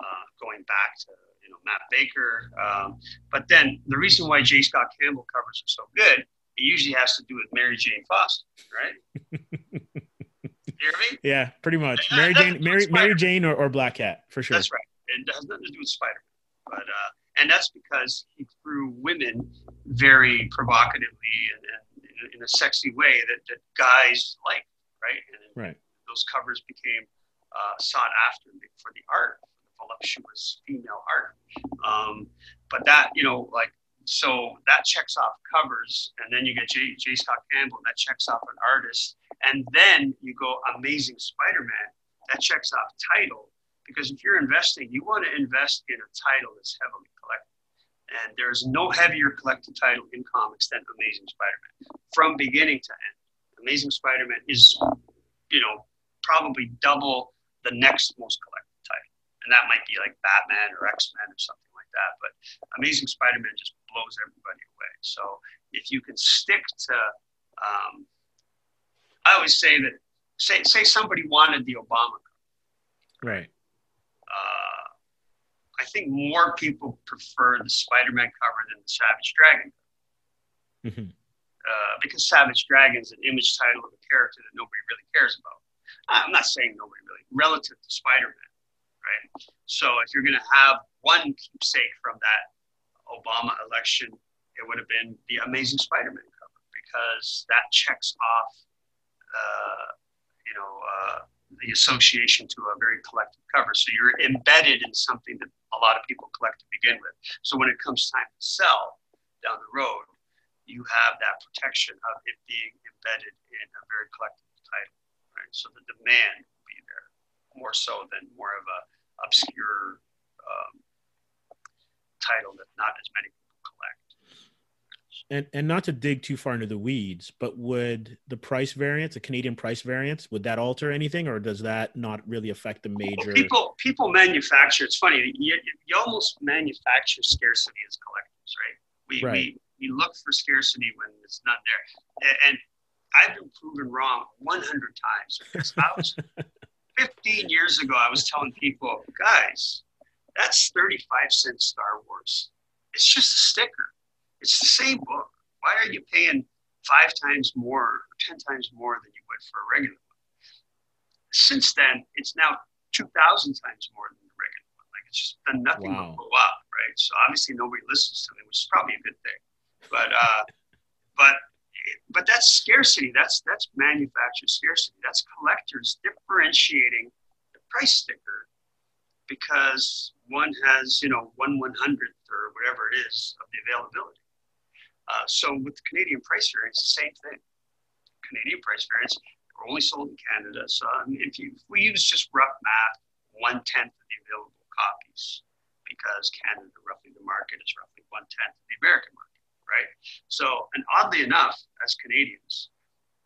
uh, going back to you know Matt Baker. Um, but then the reason why J. Scott Campbell covers are so good, it usually has to do with Mary Jane Foster, right? you hear me? Yeah, pretty much. Mary Jane, Mary, Mary Jane, or, or Black Cat for sure. That's right. It has nothing to do with Spider Man, but uh, and that's because he threw women very provocatively and, and in a sexy way that, that guys like, right? And right. those covers became uh, sought after for the art, for the voluptuous female art. Um, but that, you know, like, so that checks off covers, and then you get J. J. Scott Campbell, and that checks off an artist, and then you go Amazing Spider-Man, that checks off title, because if you're investing, you want to invest in a title that's heavily and there's no heavier collected title in comics than Amazing Spider-Man, from beginning to end. Amazing Spider-Man is, you know, probably double the next most collected title, and that might be like Batman or X-Men or something like that. But Amazing Spider-Man just blows everybody away. So if you can stick to, um, I always say that, say say somebody wanted the Obama, right? Uh, I think more people prefer the Spider-Man cover than the Savage Dragon mm-hmm. uh, because Savage Dragon is an image title of a character that nobody really cares about. I'm not saying nobody really, relative to Spider-Man, right? So if you're going to have one keepsake from that Obama election, it would have been the Amazing Spider-Man cover because that checks off, uh, you know, uh, the association to a very collective cover. So you're embedded in something that a lot of people collect to begin with. So when it comes time to sell down the road, you have that protection of it being embedded in a very collective title, right? So the demand will be there more so than more of a obscure um, title that not as many. And and not to dig too far into the weeds, but would the price variance, the Canadian price variance, would that alter anything, or does that not really affect the major? Well, people people manufacture. It's funny. You, you almost manufacture scarcity as collectors, right? We, Right. we we look for scarcity when it's not there, and I've been proven wrong 100 times. Because I was 15 years ago, I was telling people, guys, that's 35 cent Star Wars. It's just a sticker. It's the same book. Why are you paying five times more or 10 times more than you would for a regular one? Since then, it's now 2,000 times more than the regular one. Like it's just done nothing Wow. but go up, right? So obviously nobody listens to me, which is probably a good thing. But, uh, but, but that's scarcity. That's that's manufactured scarcity. That's collectors differentiating the price sticker because one has you know one one hundredth or whatever it is of the availability. Uh, so with the Canadian price variance, the same thing. Canadian price variance they're only sold in Canada. So mean, if you if we use just rough math, one tenth of the available copies, because Canada roughly the market is roughly one tenth of the American market, right? So and oddly enough, as Canadians,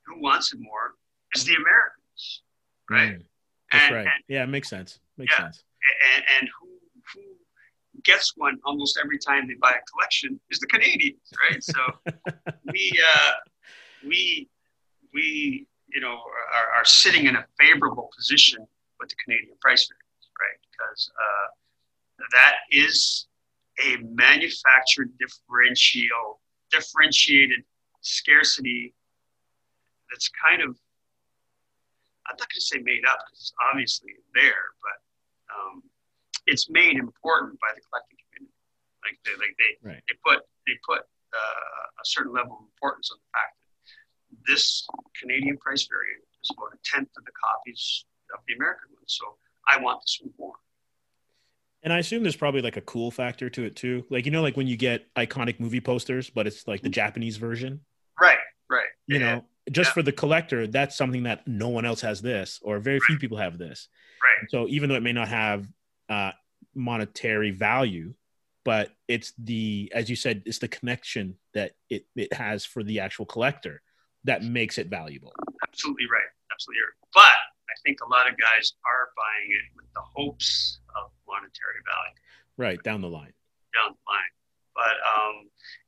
who wants it more is the Americans, right? Mm, that's and, right. and yeah, it makes sense. Makes Yeah. sense. and, and who gets one almost every time they buy a collection is the Canadians, right? So we uh, we we you know are, are sitting in a favorable position with the Canadian price variance, right? Because uh, that is a manufactured differential differentiated scarcity that's kind of I'm not going to say made up because it's obviously there, but um, it's made important by the collecting community. Like they, like they, Right. they put they put uh, a certain level of importance on the fact that this Canadian price variant is about a tenth of the copies of the American one. So I want this one more. And I assume there's probably like a cool factor to it too. Like you know, like when you get iconic movie posters, but it's like the Japanese version. Right, right. You Yeah, know, just Yeah. for the collector, that's something that no one else has this, or very few people have this. right. So even though it may not have uh, monetary value, but it's the, as you said, it's the connection that it, it has for the actual collector that makes it valuable. Absolutely right. Absolutely right. But I think a lot of guys are buying it with the hopes of monetary value. Right down the line. down the line. But um,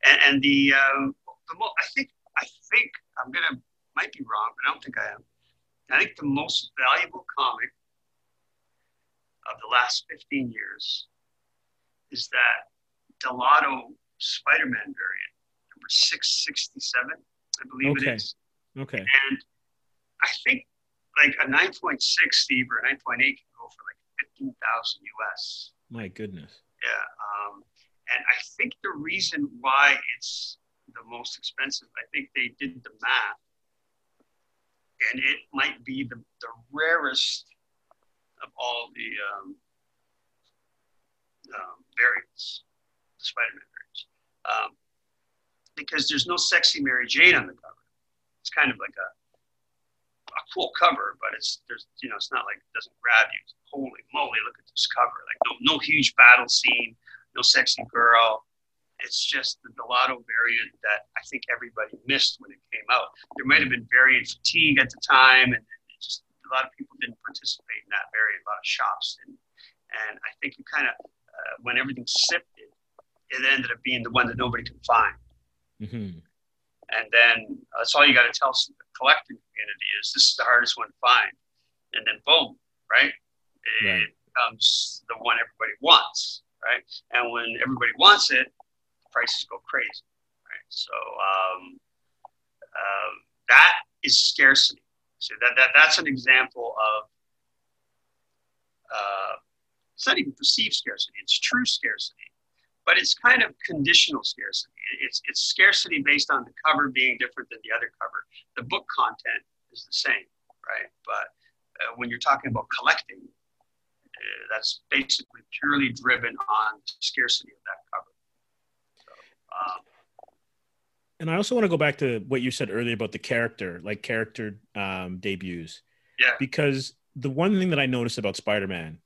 and, and the um, the mo- I think I think I'm gonna might be wrong, but I don't think I am. I think the most valuable comic of the last 15 years is that Dell'Otto Spider-Man variant, number 667, I believe Okay. it is. Okay. And I think like a 9.6 Steve or a 9.8 can go for like 15,000 US. My goodness. Yeah. Um, and I think the reason why it's the most expensive, I think they did the math, and it might be the, the rarest of all the um, um, variants, the Spider-Man variants, um, because there's no sexy Mary Jane on the cover. It's kind of like a a cool cover, but it's there's you know it's not like it doesn't grab you. Holy moly, look at this cover! Like no no huge battle scene, no sexy girl. It's just the Dell'Otto variant that I think everybody missed when it came out. There might have been variant fatigue at the time, and a lot of people didn't participate in that very, A lot of shops didn't, and I think you kind of uh, when everything sifted, it ended up being the one that nobody could find. hmm And then that's all you got to tell the collecting community is this is the hardest one to find. And then boom, right? It Right. becomes the one everybody wants, right? And when everybody wants it, prices go crazy, right? So um, um, that is scarcity. So that, that that's an example of uh, it's not even perceived scarcity; it's true scarcity but it's kind of conditional scarcity. It's it's scarcity based on the cover being different than the other cover. The book content is the same, right? But uh, when you're talking about collecting, uh, that's basically purely driven on scarcity of that cover. So, um, And I also want to go back to what you said earlier about the character, like character um, debuts, yeah, because the one thing that I noticed about Spider-Man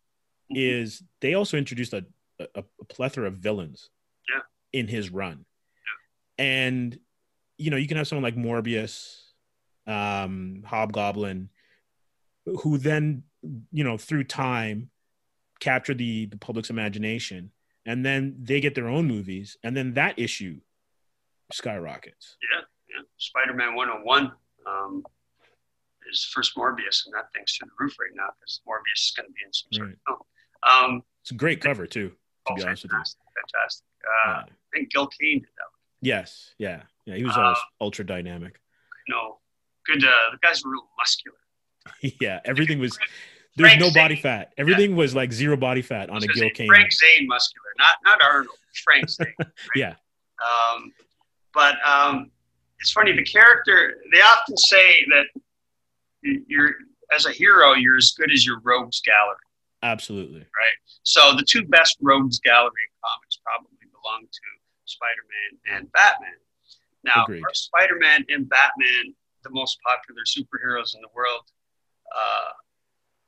Mhm. is they also introduced a, a, a plethora of villains Yeah. in his run. and you know you can have someone like Morbius, um, Hobgoblin, who then you know through time capture the the public's imagination, and then they get their own movies, and then that issue skyrockets. Yeah, yeah. Spider-Man 101 um, is first Morbius, and that thing's through the roof right now because Morbius is going to be in some sort Right. of film. Um, It's a great cover too. To oh, be honest with you. fantastic, fantastic. Uh, Yeah. I think Gil Kane did that. one. Yes, yeah, yeah. He was Uh, always ultra dynamic. No, good. Uh, the guy's real muscular. yeah, everything was. There's Frank no body fat. Everything was like zero body fat on a Gil Kane. Frank Zane muscular, not not Arnold. Frank Zane. right? Yeah. Um, but um, it's funny. The character. They often say that you're as a hero, you're as good as your rogues gallery. Absolutely. Right. So the two best rogues gallery comics probably belong to Spider-Man and Batman. Now, are Spider-Man and Batman the most popular superheroes in the world? Uh,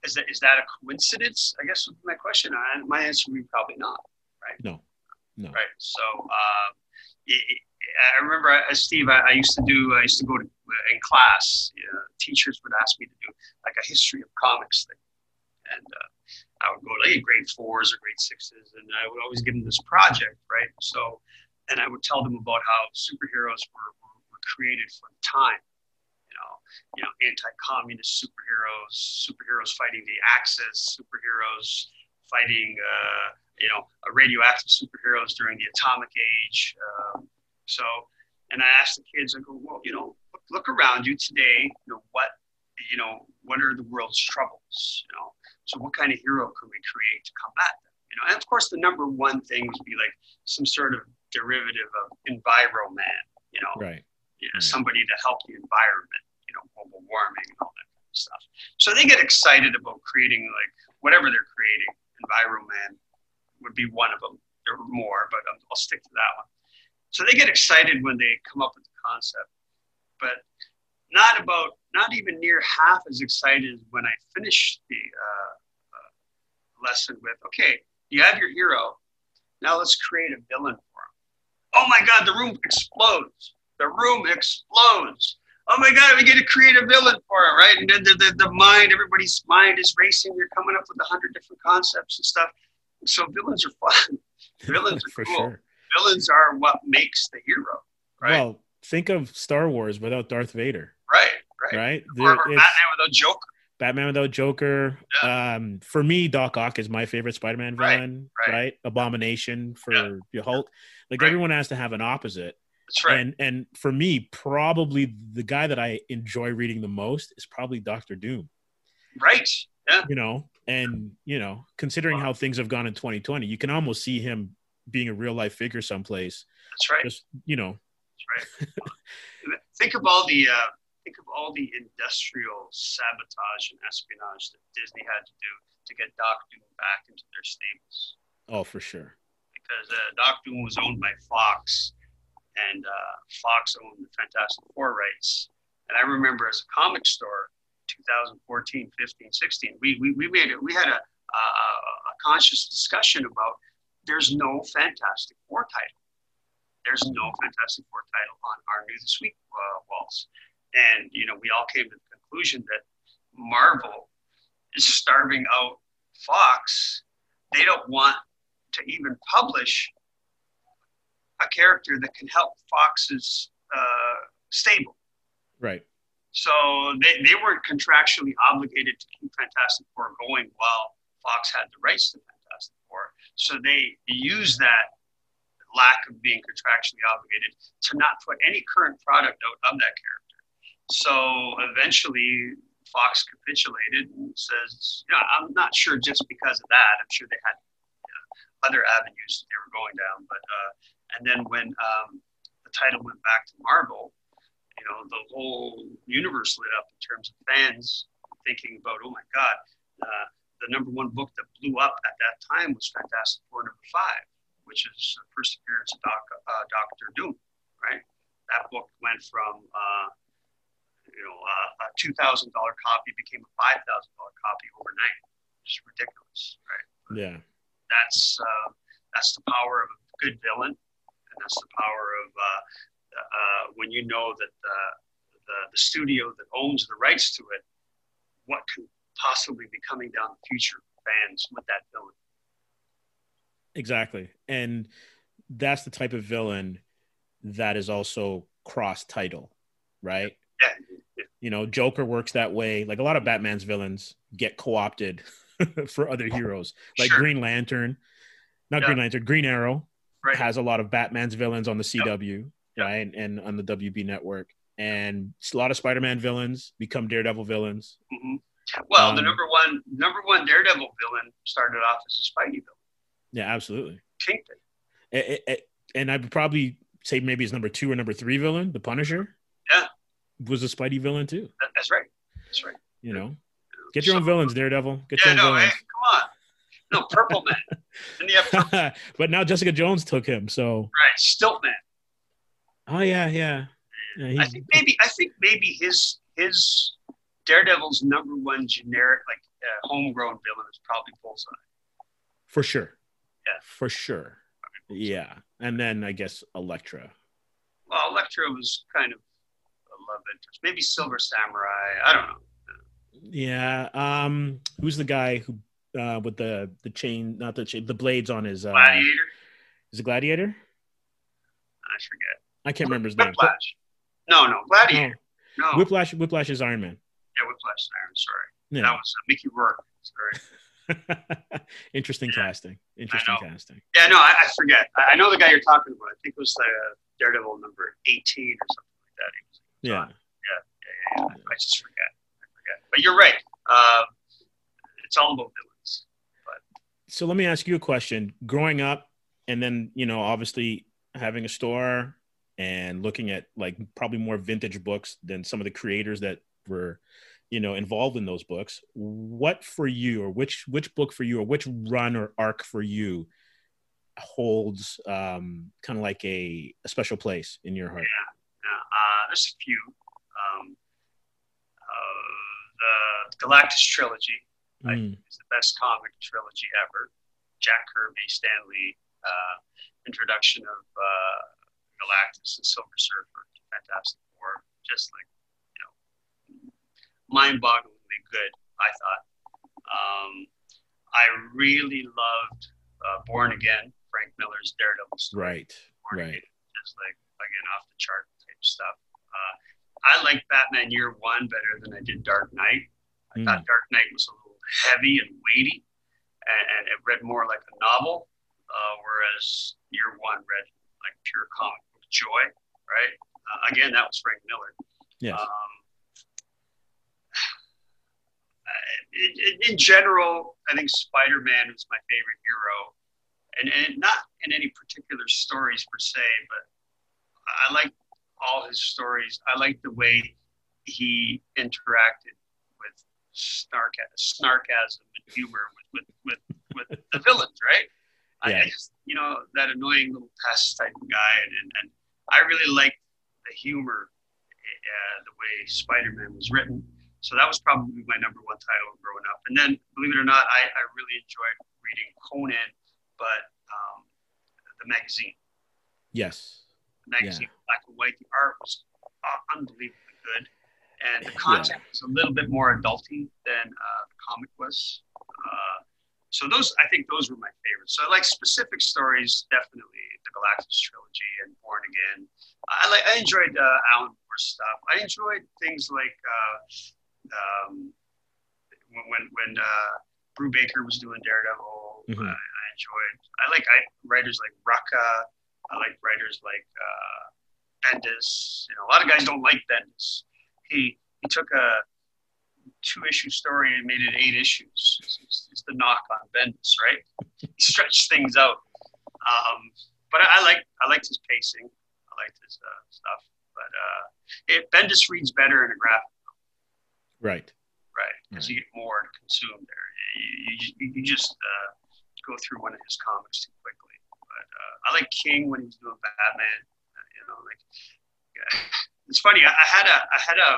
is that is that a coincidence? I guess would be my question. I, my answer would be probably not. Right. No. No. Right. So y- y- I remember, uh, Steve, I, I used to do. I used to go to in class. Know, teachers would ask me to do like a history of comics thing, and uh, I would go to like grade fours or grade sixes, and I would always give them this project, right? So, and I would tell them about how superheroes were, were, were created for the time. You know, you know, anti-communist superheroes, superheroes fighting the Axis, superheroes fighting, uh, you know, uh, radioactive superheroes during the atomic age. Um, so, and I asked the kids, I go, well, you know, look, look around you today. You know, what, you know, what are the world's troubles? You know, so what kind of hero can we create to combat them? You know, and of course, the number one thing would be like some sort of derivative of enviroman. You know, Right. you know, Right. somebody to help the environment, you know, global warming and all that kind of stuff. So they get excited about creating like whatever they're creating. Enviroman would be one of them. There were more, but I'll stick to that one. So they get excited when they come up with the concept, but not about, not even near half as excited when I finish the uh, uh, lesson with, okay, you have your hero. Now let's create a villain for him. Oh my God, the room explodes. The room explodes. Oh my God, we get to create a villain for it, right? And then the, the, the mind, everybody's mind is racing. You're coming up with a hundred different concepts and stuff. So villains are fun. Villains are For cool. sure. Villains are what makes the hero, right? Well, think of Star Wars without Darth Vader, right, right. right? Or, There- or Batman without Joker. Batman without Joker. Um, for me, Doc Ock is my favorite Spider-Man villain. right. Right, Abomination for Yeah. the Hulk. Like Right. everyone has to have an opposite. That's right. And and for me, probably the guy that I enjoy reading the most is probably Doctor Doom. right. Yeah. You know, and you know, considering how things have gone in 2020, you can almost see him being a real life figure someplace. That's right. Just you know, That's right. think of all the uh, think of all the industrial sabotage and espionage that Disney had to do to get Doc Doom back into their stables. oh for sure. because uh, Doc Doom was owned by Fox, and uh, Fox owned the Fantastic Four rights. And I remember as a comic store, 2014, 15, 16, we we, we made it. We had a, a a conscious discussion about there's no Fantastic Four title. There's no Fantastic Four title on our New This Week uh, walls, and you know we all came to the conclusion that Marvel is starving out Fox. They don't want to even publish a character that can help Fox's uh, stable. Right. So they, they weren't contractually obligated to keep Fantastic Four going while Fox had the rights to Four. So they use that lack of being contractually obligated to not put any current product out of that character. So eventually Fox capitulated and says, yeah, I'm not sure just because of that. I'm sure they had uh, other avenues that they were going down. But uh, and then when um, the title went back to Marvel, you know, the whole universe lit up in terms of fans thinking about, oh my God, uh, the number one book that blew up at that time was Fantastic Four number five, which is the first appearance of Doc, uh, Doctor Doom, right? That book went from, uh, you know, uh, a two thousand dollar copy became a five thousand dollar copy overnight. Just ridiculous, right? Yeah. That's uh, that's the power of a good villain, and that's the power of uh, uh, when you know that the, the, the studio that owns the rights to it, what can possibly be coming down the future fans with that villain? Exactly. And that's the type of villain that is also cross title, right? Yeah. yeah. You know, Joker works that way. Like a lot of Batman's villains get co opted for other heroes, like sure. Green Lantern, not yeah. Green Lantern, Green Arrow right. has a lot of Batman's villains on the CW, yep. right? Yep. And on the WB network. And a lot of Spider Man villains become Daredevil villains. Mm-hmm. Well, um, the number one number one Daredevil villain started off as a Spidey villain. Yeah, absolutely. Kingpin. It, it, and I would probably say maybe his number two or number three villain, the Punisher. Yeah. Was a Spidey villain too. That's right. That's right. You know, get your so, own villains, Daredevil. Get yeah, your own no, villains. Hey, come on. No, Purple Man. but now Jessica Jones took him, so right, Stilt Man. Oh yeah, yeah. yeah I think maybe I think maybe his his Daredevil's number one generic like uh, homegrown villain is probably Bullseye. For sure. Yeah. For sure. Yeah, and then I guess Elektra. Well, Elektra was kind of a love interest. Maybe Silver Samurai. I don't know. Yeah. Um. Who's the guy who uh with the the chain, not the chain, the blades on his uh, gladiator? Is it Gladiator? I forget. I can't remember his Whiplash. name. Whiplash. No, no, Gladiator. No. no. Whiplash. Whiplash is Iron Man. Yeah, Whiplash Iron. Sorry. Yeah. That was uh, Mickey Rourke. Sorry. Interesting yeah. casting. Interesting casting. Yeah, no, I, I, forget. I know the guy you're talking about. I think it was the Daredevil number 18 or something like that. He was, yeah. yeah. yeah. Yeah, I just forget. I forget. But you're right. Uh, it's all about villains. But so let me ask you a question. Growing up, and then you know, obviously having a store and looking at like probably more vintage books than some of the creators that were you know involved in those books what for you or which which book for you or which run or arc for you holds um, kind of like a, a special place in your heart yeah, yeah. Uh, there's a few um, uh, the galactus trilogy mm. is the best comic trilogy ever jack kirby stan lee uh, introduction of uh, galactus and silver surfer fantastic four just like mind-bogglingly good. I thought. Um, I really loved uh, Born Again, Frank Miller's Daredevil story. Right. Born right. Again, just like again off the chart type stuff. Uh, I like Batman Year One better than I did Dark Knight. I mm. thought Dark Knight was a little heavy and weighty, and, and it read more like a novel, uh, whereas Year One read like pure comic book joy. Right. Uh, again, that was Frank Miller. Yes. Um, in, in general, I think Spider Man is my favorite hero, and, and not in any particular stories per se, but I like all his stories. I like the way he interacted with snark, snarkasm and humor with, with, with, with the villains, right? Yeah. I, you know, that annoying little pest type guy. And, and, I really like the humor, uh, the way Spider Man was written. So that was probably my number one title growing up. And then, believe it or not, I, I really enjoyed reading Conan, but um, the magazine. Yes. The magazine, yeah. black and white. The art was uh, unbelievably good, and the content yeah. was a little bit more adulty than uh, the comic was. Uh, so those, I think, those were my favorites. So I like specific stories, definitely the Galactus trilogy and Born Again. I like, I enjoyed uh, Alan Moore stuff. I enjoyed things like uh, um, when when uh, Brubaker was doing Daredevil, mm-hmm. uh, I enjoyed. I like I, writers like Rucka. I like writers like uh, Bendis. You know, a lot of guys don't like Bendis. He he took a two issue story and made it eight issues. It's, it's the knock on Bendis, right? he stretched things out. Um, but I, I like I liked his pacing. I liked his uh, stuff. But uh, it, Bendis reads better in a graphic Right. Right. Because right. you get more to consume there. You, you, you just uh, go through one of his comics too quickly. But uh, I like King when he's doing Batman. Uh, you know, like it's funny. I, I had a I had a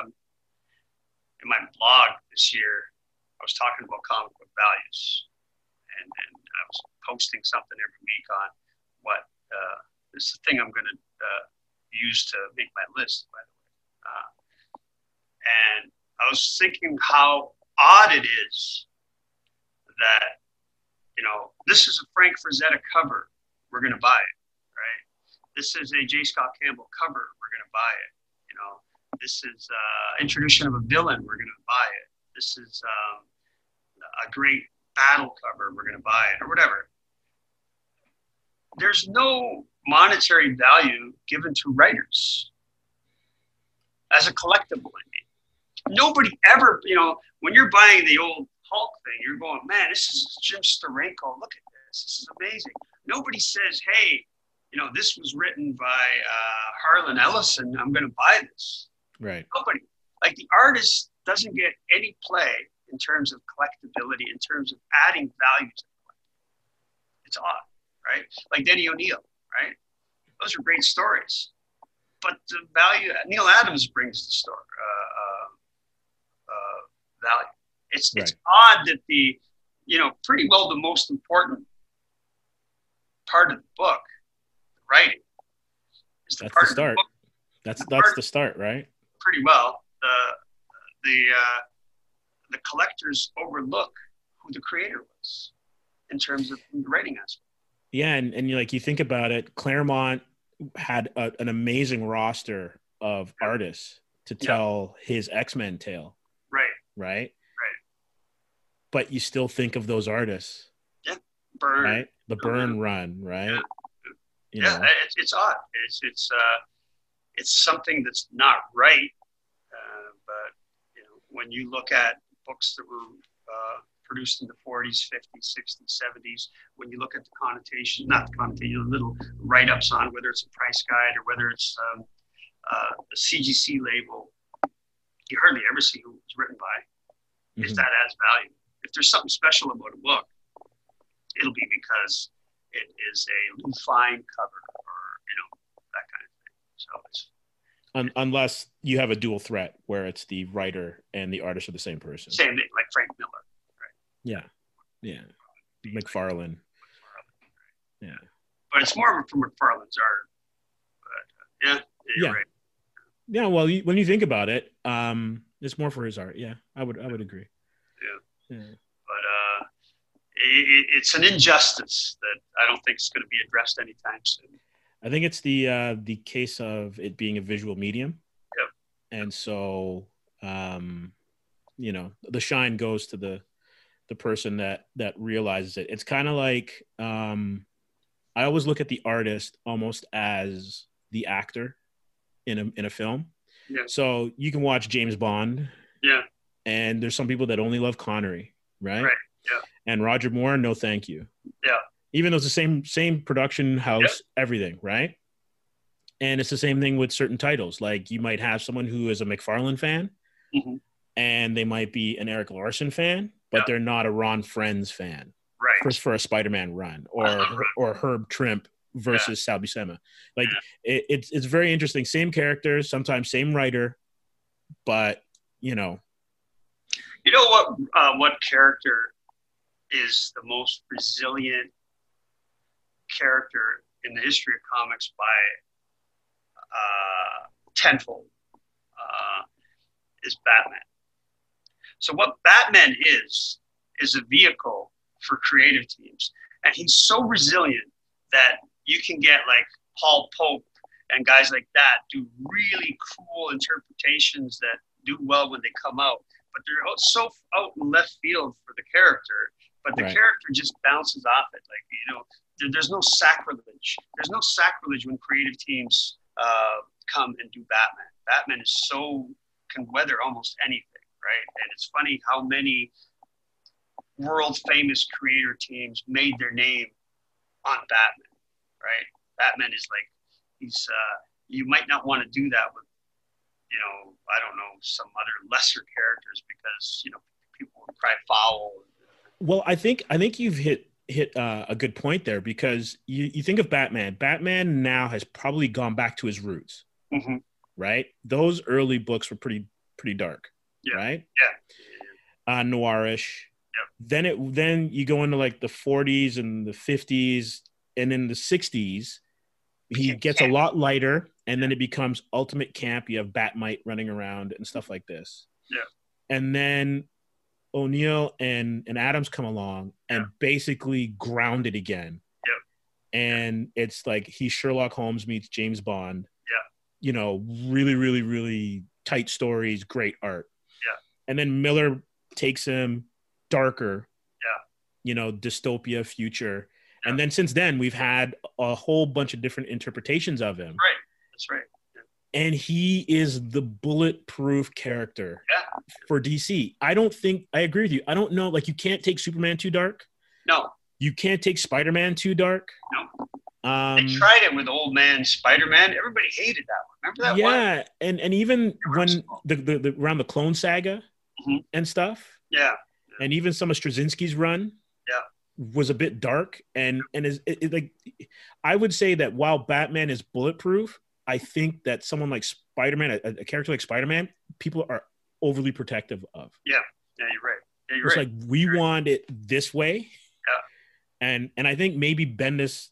in my blog this year. I was talking about comic book values, and, and I was posting something every week on what uh, this is the thing I'm going to uh, used to make my list, by the way. Uh, and I was thinking how odd it is that, you know, this is a Frank Frazetta cover. We're going to buy it, right? This is a J. Scott Campbell cover. We're going to buy it. You know, this is uh, introduction of a villain. We're going to buy it. This is um, a great battle cover. We're going to buy it or whatever. There's no monetary value given to writers as a collectible. Nobody ever, you know, when you're buying the old Hulk thing, you're going, man, this is Jim Steranko. Look at this. This is amazing. Nobody says, hey, you know, this was written by uh, Harlan Ellison. I'm going to buy this. Right. Nobody. Like the artist doesn't get any play in terms of collectability, in terms of adding value to the collectible. It's odd, right? Like Denny O'Neil, right? Those are great stories. But the value, Neal Adams brings the story, uh, uh, uh, value. It's, right. it's odd that the, you know, pretty well the most important part of the book, the writing, is the that's part the start. The that's that's the start, right? Pretty well. The the uh, the collectors overlook who the creator was in terms of the writing aspect. Yeah, and, and you like you think about it, Claremont had a, an amazing roster of artists to tell yeah. his X Men tale. Right. Right. But you still think of those artists. Yeah. Byrne. Right. The Byrne run. Right. Yeah. You yeah. It's, it's odd. It's it's uh, it's something that's not right. Uh, but you know, when you look at books that were uh, produced in the 40s, 50s, 60s, 70s. When you look at the connotation, not the connotation, little write ups on whether it's a price guide or whether it's um, uh, a CGC label, you hardly ever see who it's written by. Mm-hmm. If that adds value. If there's something special about a book, it'll be because it is a Fine cover or, you know, that kind of thing. So it's Un- unless you have a dual threat where it's the writer and the artist are the same person. Same thing, like Frank Miller. Right? Yeah. Yeah. McFarlane. Yeah. But it's more from McFarlane's art. But, uh, yeah. Yeah. Right. Yeah. Well, you, when you think about it, um, it's more for his art. Yeah. I would, I would agree. Yeah. yeah. But, uh, it, it's an injustice that I don't think is going to be addressed anytime soon. I think it's the uh, the case of it being a visual medium. Yep. And so, um, you know, the shine goes to the the person that that realizes it. It's kind of like um, I always look at the artist almost as the actor in a in a film. Yeah. So you can watch James Bond. Yeah. And there's some people that only love Connery, right? Right. Yeah. And Roger Moore, no thank you. Yeah even though it's the same same production house, yep. everything, right? And it's the same thing with certain titles. Like you might have someone who is a McFarlane fan, mm-hmm. and they might be an Erik Larsen fan, but yep. they're not a Ron Frenz fan. Right. For, for a Spider-Man run, or uh-huh. or Herb Trimpe versus yeah. Sal Buscema. Like yeah. it, it's it's very interesting. Same characters, sometimes same writer, but you know. You know what? Uh, what character is the most resilient character in the history of comics by uh, tenfold uh, is Batman. So what Batman is is a vehicle for creative teams, and he's so resilient that you can get like Paul Pope and guys like that do really cool interpretations that do well when they come out, but they're so out in left field for the character. But the right. character just bounces off it, like you know, there's no sacrilege. There's no sacrilege when creative teams uh, come and do Batman. Batman is so can weather almost anything, right? And it's funny how many world famous creator teams made their name on Batman, right? Batman is like he's uh, you might not want to do that with you know I don't know some other lesser characters because you know people would cry foul. Well, I think I think you've hit hit uh, a good point there because you, you think of Batman. Batman now has probably gone back to his roots, mm-hmm. right? Those early books were pretty pretty dark, yeah. right? Yeah, uh, noirish. Yeah. Then it then you go into like the 40s and the 50s, and in the 60s, he gets a lot lighter. and then it becomes ultimate camp. You have Bat-Mite running around and stuff like this. Yeah. And then O'Neil and and Adams come along and Yeah. basically ground it again. Yeah. And it's like he Sherlock Holmes meets James Bond. Yeah. You know, really, really, really tight stories, great art. Yeah. And then Miller takes him darker. Yeah. You know, dystopia future. Yeah. And then since then we've had a whole bunch of different interpretations of him. Right. That's right. And he is the bulletproof character Yeah. for DC. I don't think I agree with you. I don't know. Like you can't take Superman too dark. No, You can't take Spider-Man too dark. No. Um, they tried it with old man Spider Man. Everybody hated that one. Remember that one? yeah, and and even when the, the, the around the Clone Saga Mhm. and stuff, Yeah. and even some of Straczynski's run, Yeah. Was a bit dark and and is it, it, like I would say that while Batman is bulletproof, I think that someone like Spider-Man, a, a character like Spider-Man, people are overly protective of. Yeah, yeah, you're right. Yeah, you're It's right. like we Right. want it this way. Yeah. And and I think maybe Bendis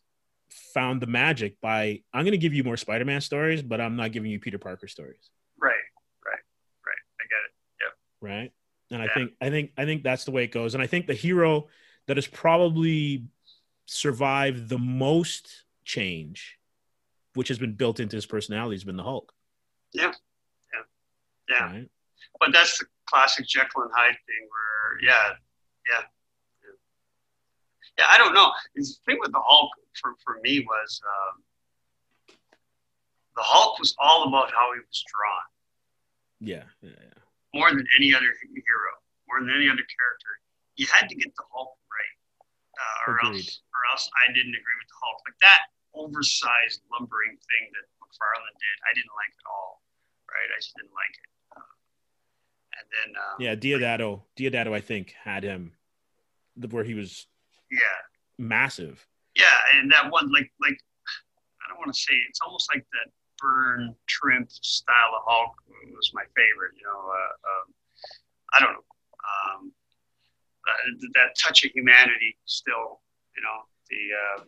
found the magic by I'm going to give you more Spider-Man stories, but I'm not giving you Peter Parker stories, right. Right. Right. I get it. Yeah. Right? And I think I think I think that's the way it goes. And I think the hero that has probably survived the most change, which has been built into his personality, has been the Hulk. Yeah. Yeah, yeah. Right? But that's the classic Jekyll and Hyde thing where, yeah, yeah. Yeah, yeah I don't know. The thing with the Hulk for, for me was um, the Hulk was all about how he was drawn Yeah. Yeah. yeah. more than any other hero, more than any other character. You had to get the Hulk uh, or Agreed. else, or else I didn't agree with the Hulk. Like that oversized lumbering thing that McFarlane did, I didn't like at all. Right, I just didn't like it. Uh, and then, um, Yeah, Diodato, Diodato, I think had him where he was yeah, massive. yeah, and that one, like, like I don't want to say it's almost like that burn Trimpe style of Hulk was my favorite. You know, uh, um, I don't know. Um, uh, that touch of humanity still, you know, the, uh,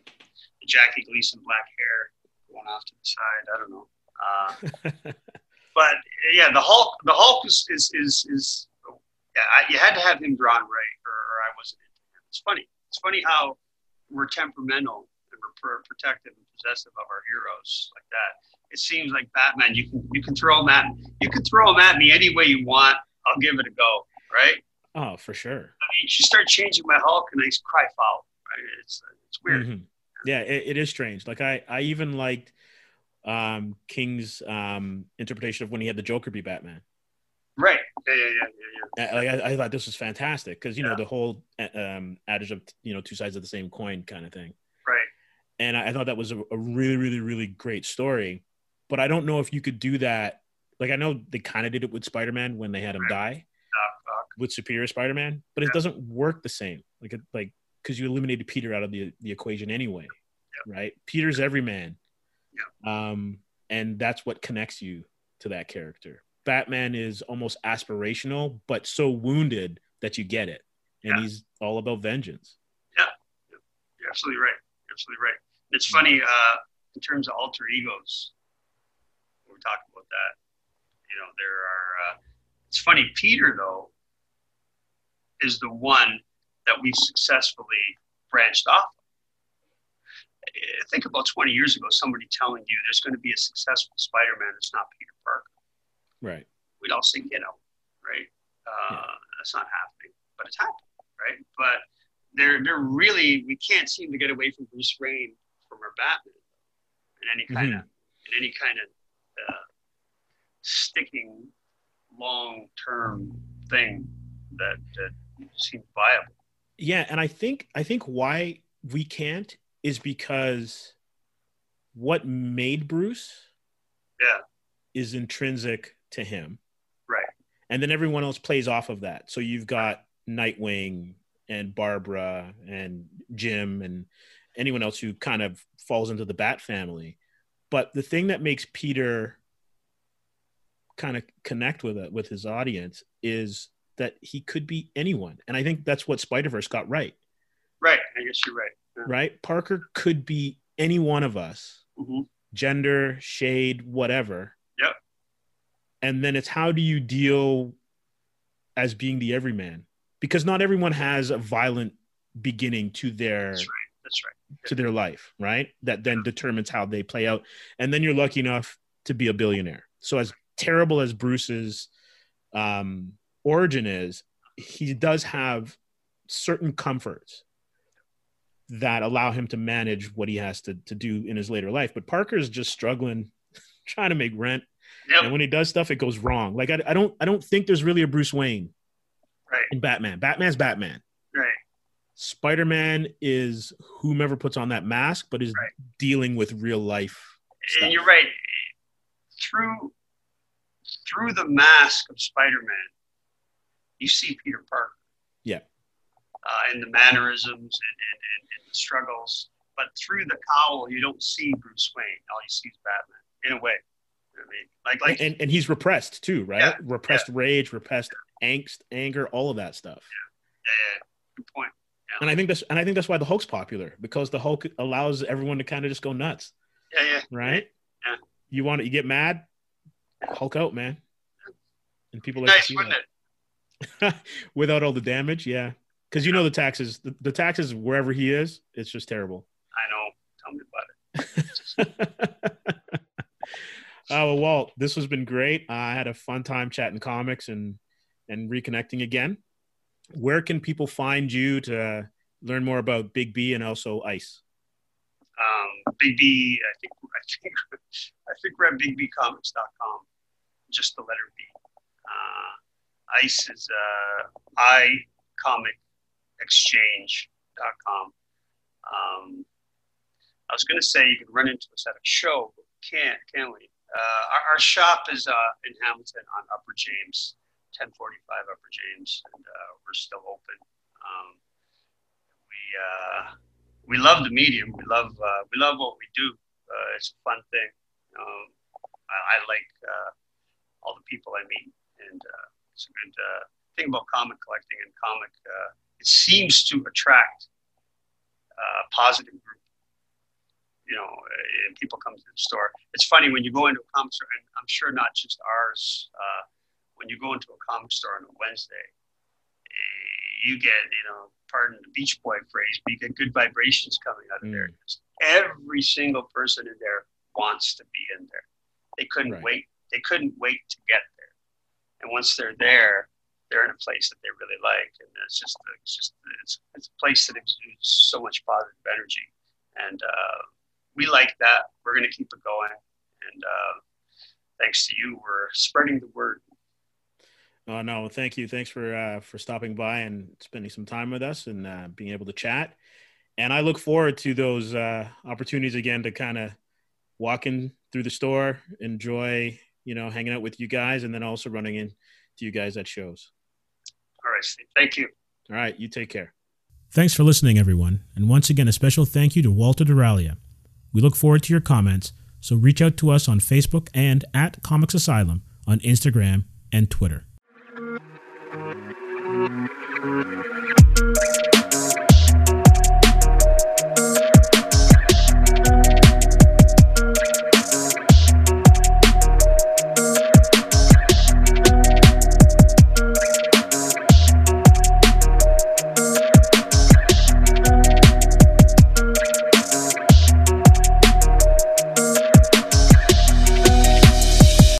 the Jackie Gleason black hair going off to the side. I don't know. Uh, but yeah, the Hulk, the Hulk is is is, is yeah, I, you had to have him drawn right, or, or I wasn't into him. It's funny. It's funny how we're temperamental and we're pr- protective and possessive of our heroes like that. It seems like Batman. You can you can throw him at you can throw him at me any way you want. I'll give it a go. Right? Oh, for sure. I mean, you start changing my Hulk and I cry foul. Right? It's it's weird. Mhm. Yeah, it, it is strange. Like I, I even liked um, King's um, interpretation of when he had the Joker be Batman. Right? Yeah, yeah, yeah, yeah, yeah. Like I, I thought this was fantastic because you know the whole um, adage of you know two sides of the same coin kind of thing. Right. And I, I thought that was a, a really, really, really great story. But I don't know if you could do that. Like I know they kind of did it with Spider-Man when they had him Right. die. With Superior Spider-Man, but it Yeah. doesn't work the same. Like it, like because you eliminated Peter out of the the equation anyway, right? Peter's every man, um, and that's what connects you to that character. Batman is almost aspirational, but so wounded that you get it, and Yeah. he's all about vengeance. Yeah, you're absolutely right. You're absolutely right. It's funny uh, in terms of alter egos. We talked about that. You know, there are. Uh, it's funny. Peter though is the one that we successfully branched off. Think about 20 years ago, somebody telling you there's going to be a successful Spider-Man. It's not Peter Parker. Right. We'd all say, you know, right? Uh, Yeah. That's not happening, but it's happening, right? But they're they're really we can't seem to get away from Bruce Wayne from our Batman in any kind of in any kind of uh, sticking long term thing that that seems viable. Yeah, and I think I think why we can't is because what made Bruce Yeah, is intrinsic to him. right. and then everyone else plays off of that. So you've got Nightwing and Barbara and Jim and anyone else who kind of falls into the Bat family. But the thing that makes Peter kind of connect with it with his audience is that he could be anyone. And I think that's what Spider-Verse got right, Right. I guess you're right. Yeah. right? Parker could be any one of us hmm gender, shade, whatever. Yep. And then it's how do you deal as being the everyman? Because not everyone has a violent beginning to their That's right. That's right. to their life, right? That then determines how they play out. And then you're lucky enough to be a billionaire. So as terrible as Bruce's um, origin is, he does have certain comforts that allow him to manage what he has to, to do in his later life. But Parker's just struggling, trying to make rent. Yep. And when he does stuff, it goes wrong. Like I, I don't I don't think there's really a Bruce Wayne Right. in Batman. Batman's Batman. Right. Spider Man is whomever puts on that mask, but is Right. dealing with real life. stuff. And you're right. Through through the mask of Spider-Man, you see Peter Parker. Yeah. Uh, and the mannerisms and, and, and, and the struggles. But through the cowl, you don't see Bruce Wayne. All you see is Batman, in a way. I mean? Like, like and and he's repressed too, right? Yeah, repressed rage, repressed angst, anger, all of that stuff. yeah, yeah, good point. And I think that's and I think that's why the Hulk's popular because the Hulk allows everyone to kind of just go nuts, Yeah, yeah. right? Yeah. You want to, you get mad, Hulk out, man. And people like to see wouldn't that. it? without all the damage, yeah. Because you know the taxes, the, the taxes wherever he is, it's just terrible. I know. Tell me about it. oh well, Walt, this has been great. I had a fun time chatting comics and and reconnecting again. Where can people find you to learn more about Big B and also Ice? Um, Big B, I think, I think, I think we're at bigbcomics.com. Just the letter B. Uh, ICE is uh, icomicexchange.com. Um, I was going to say you could run into us at a show, but we can't, can we? Uh, our, our shop is uh, in Hamilton on Upper James, 1045 Upper James, and uh, we're still open. Um, we uh, we love the medium. We love uh, we love what we do. Uh, it's a fun thing. Um, I, I like all the people I meet, and it's a good uh, thing about comic collecting and comic. Uh, it seems to attract uh, a positive group. You know, and people come to the store. It's funny when you go into a comic store, and I'm sure not just ours. Uh, when you go into a comic store on a Wednesday, you get, you know, pardon the Beach Boy phrase, but you get good vibrations coming out of there. Mm. Just Every single person in there wants to be in there. They couldn't Right. wait. They couldn't wait to get there. And once they're there, they're in a place that they really like, and it's just, it's just, it's, it's a place that exudes so much positive energy, and uh, we like that. We're going to keep it going, and uh, thanks to you, we're spreading the word. Oh no, thank you. Thanks for uh, for stopping by and spending some time with us and uh, being able to chat. And I look forward to those uh, opportunities again to kind of walk in through the store, enjoy you know hanging out with you guys, and then also running into you guys at shows. All right, Steve. Thank you. All right, you take care. Thanks for listening, everyone. And once again, a special thank you to Walter Durajlija. We look forward to your comments, so reach out to us on Facebook and at Comics Asylum on Instagram and Twitter. Thank you.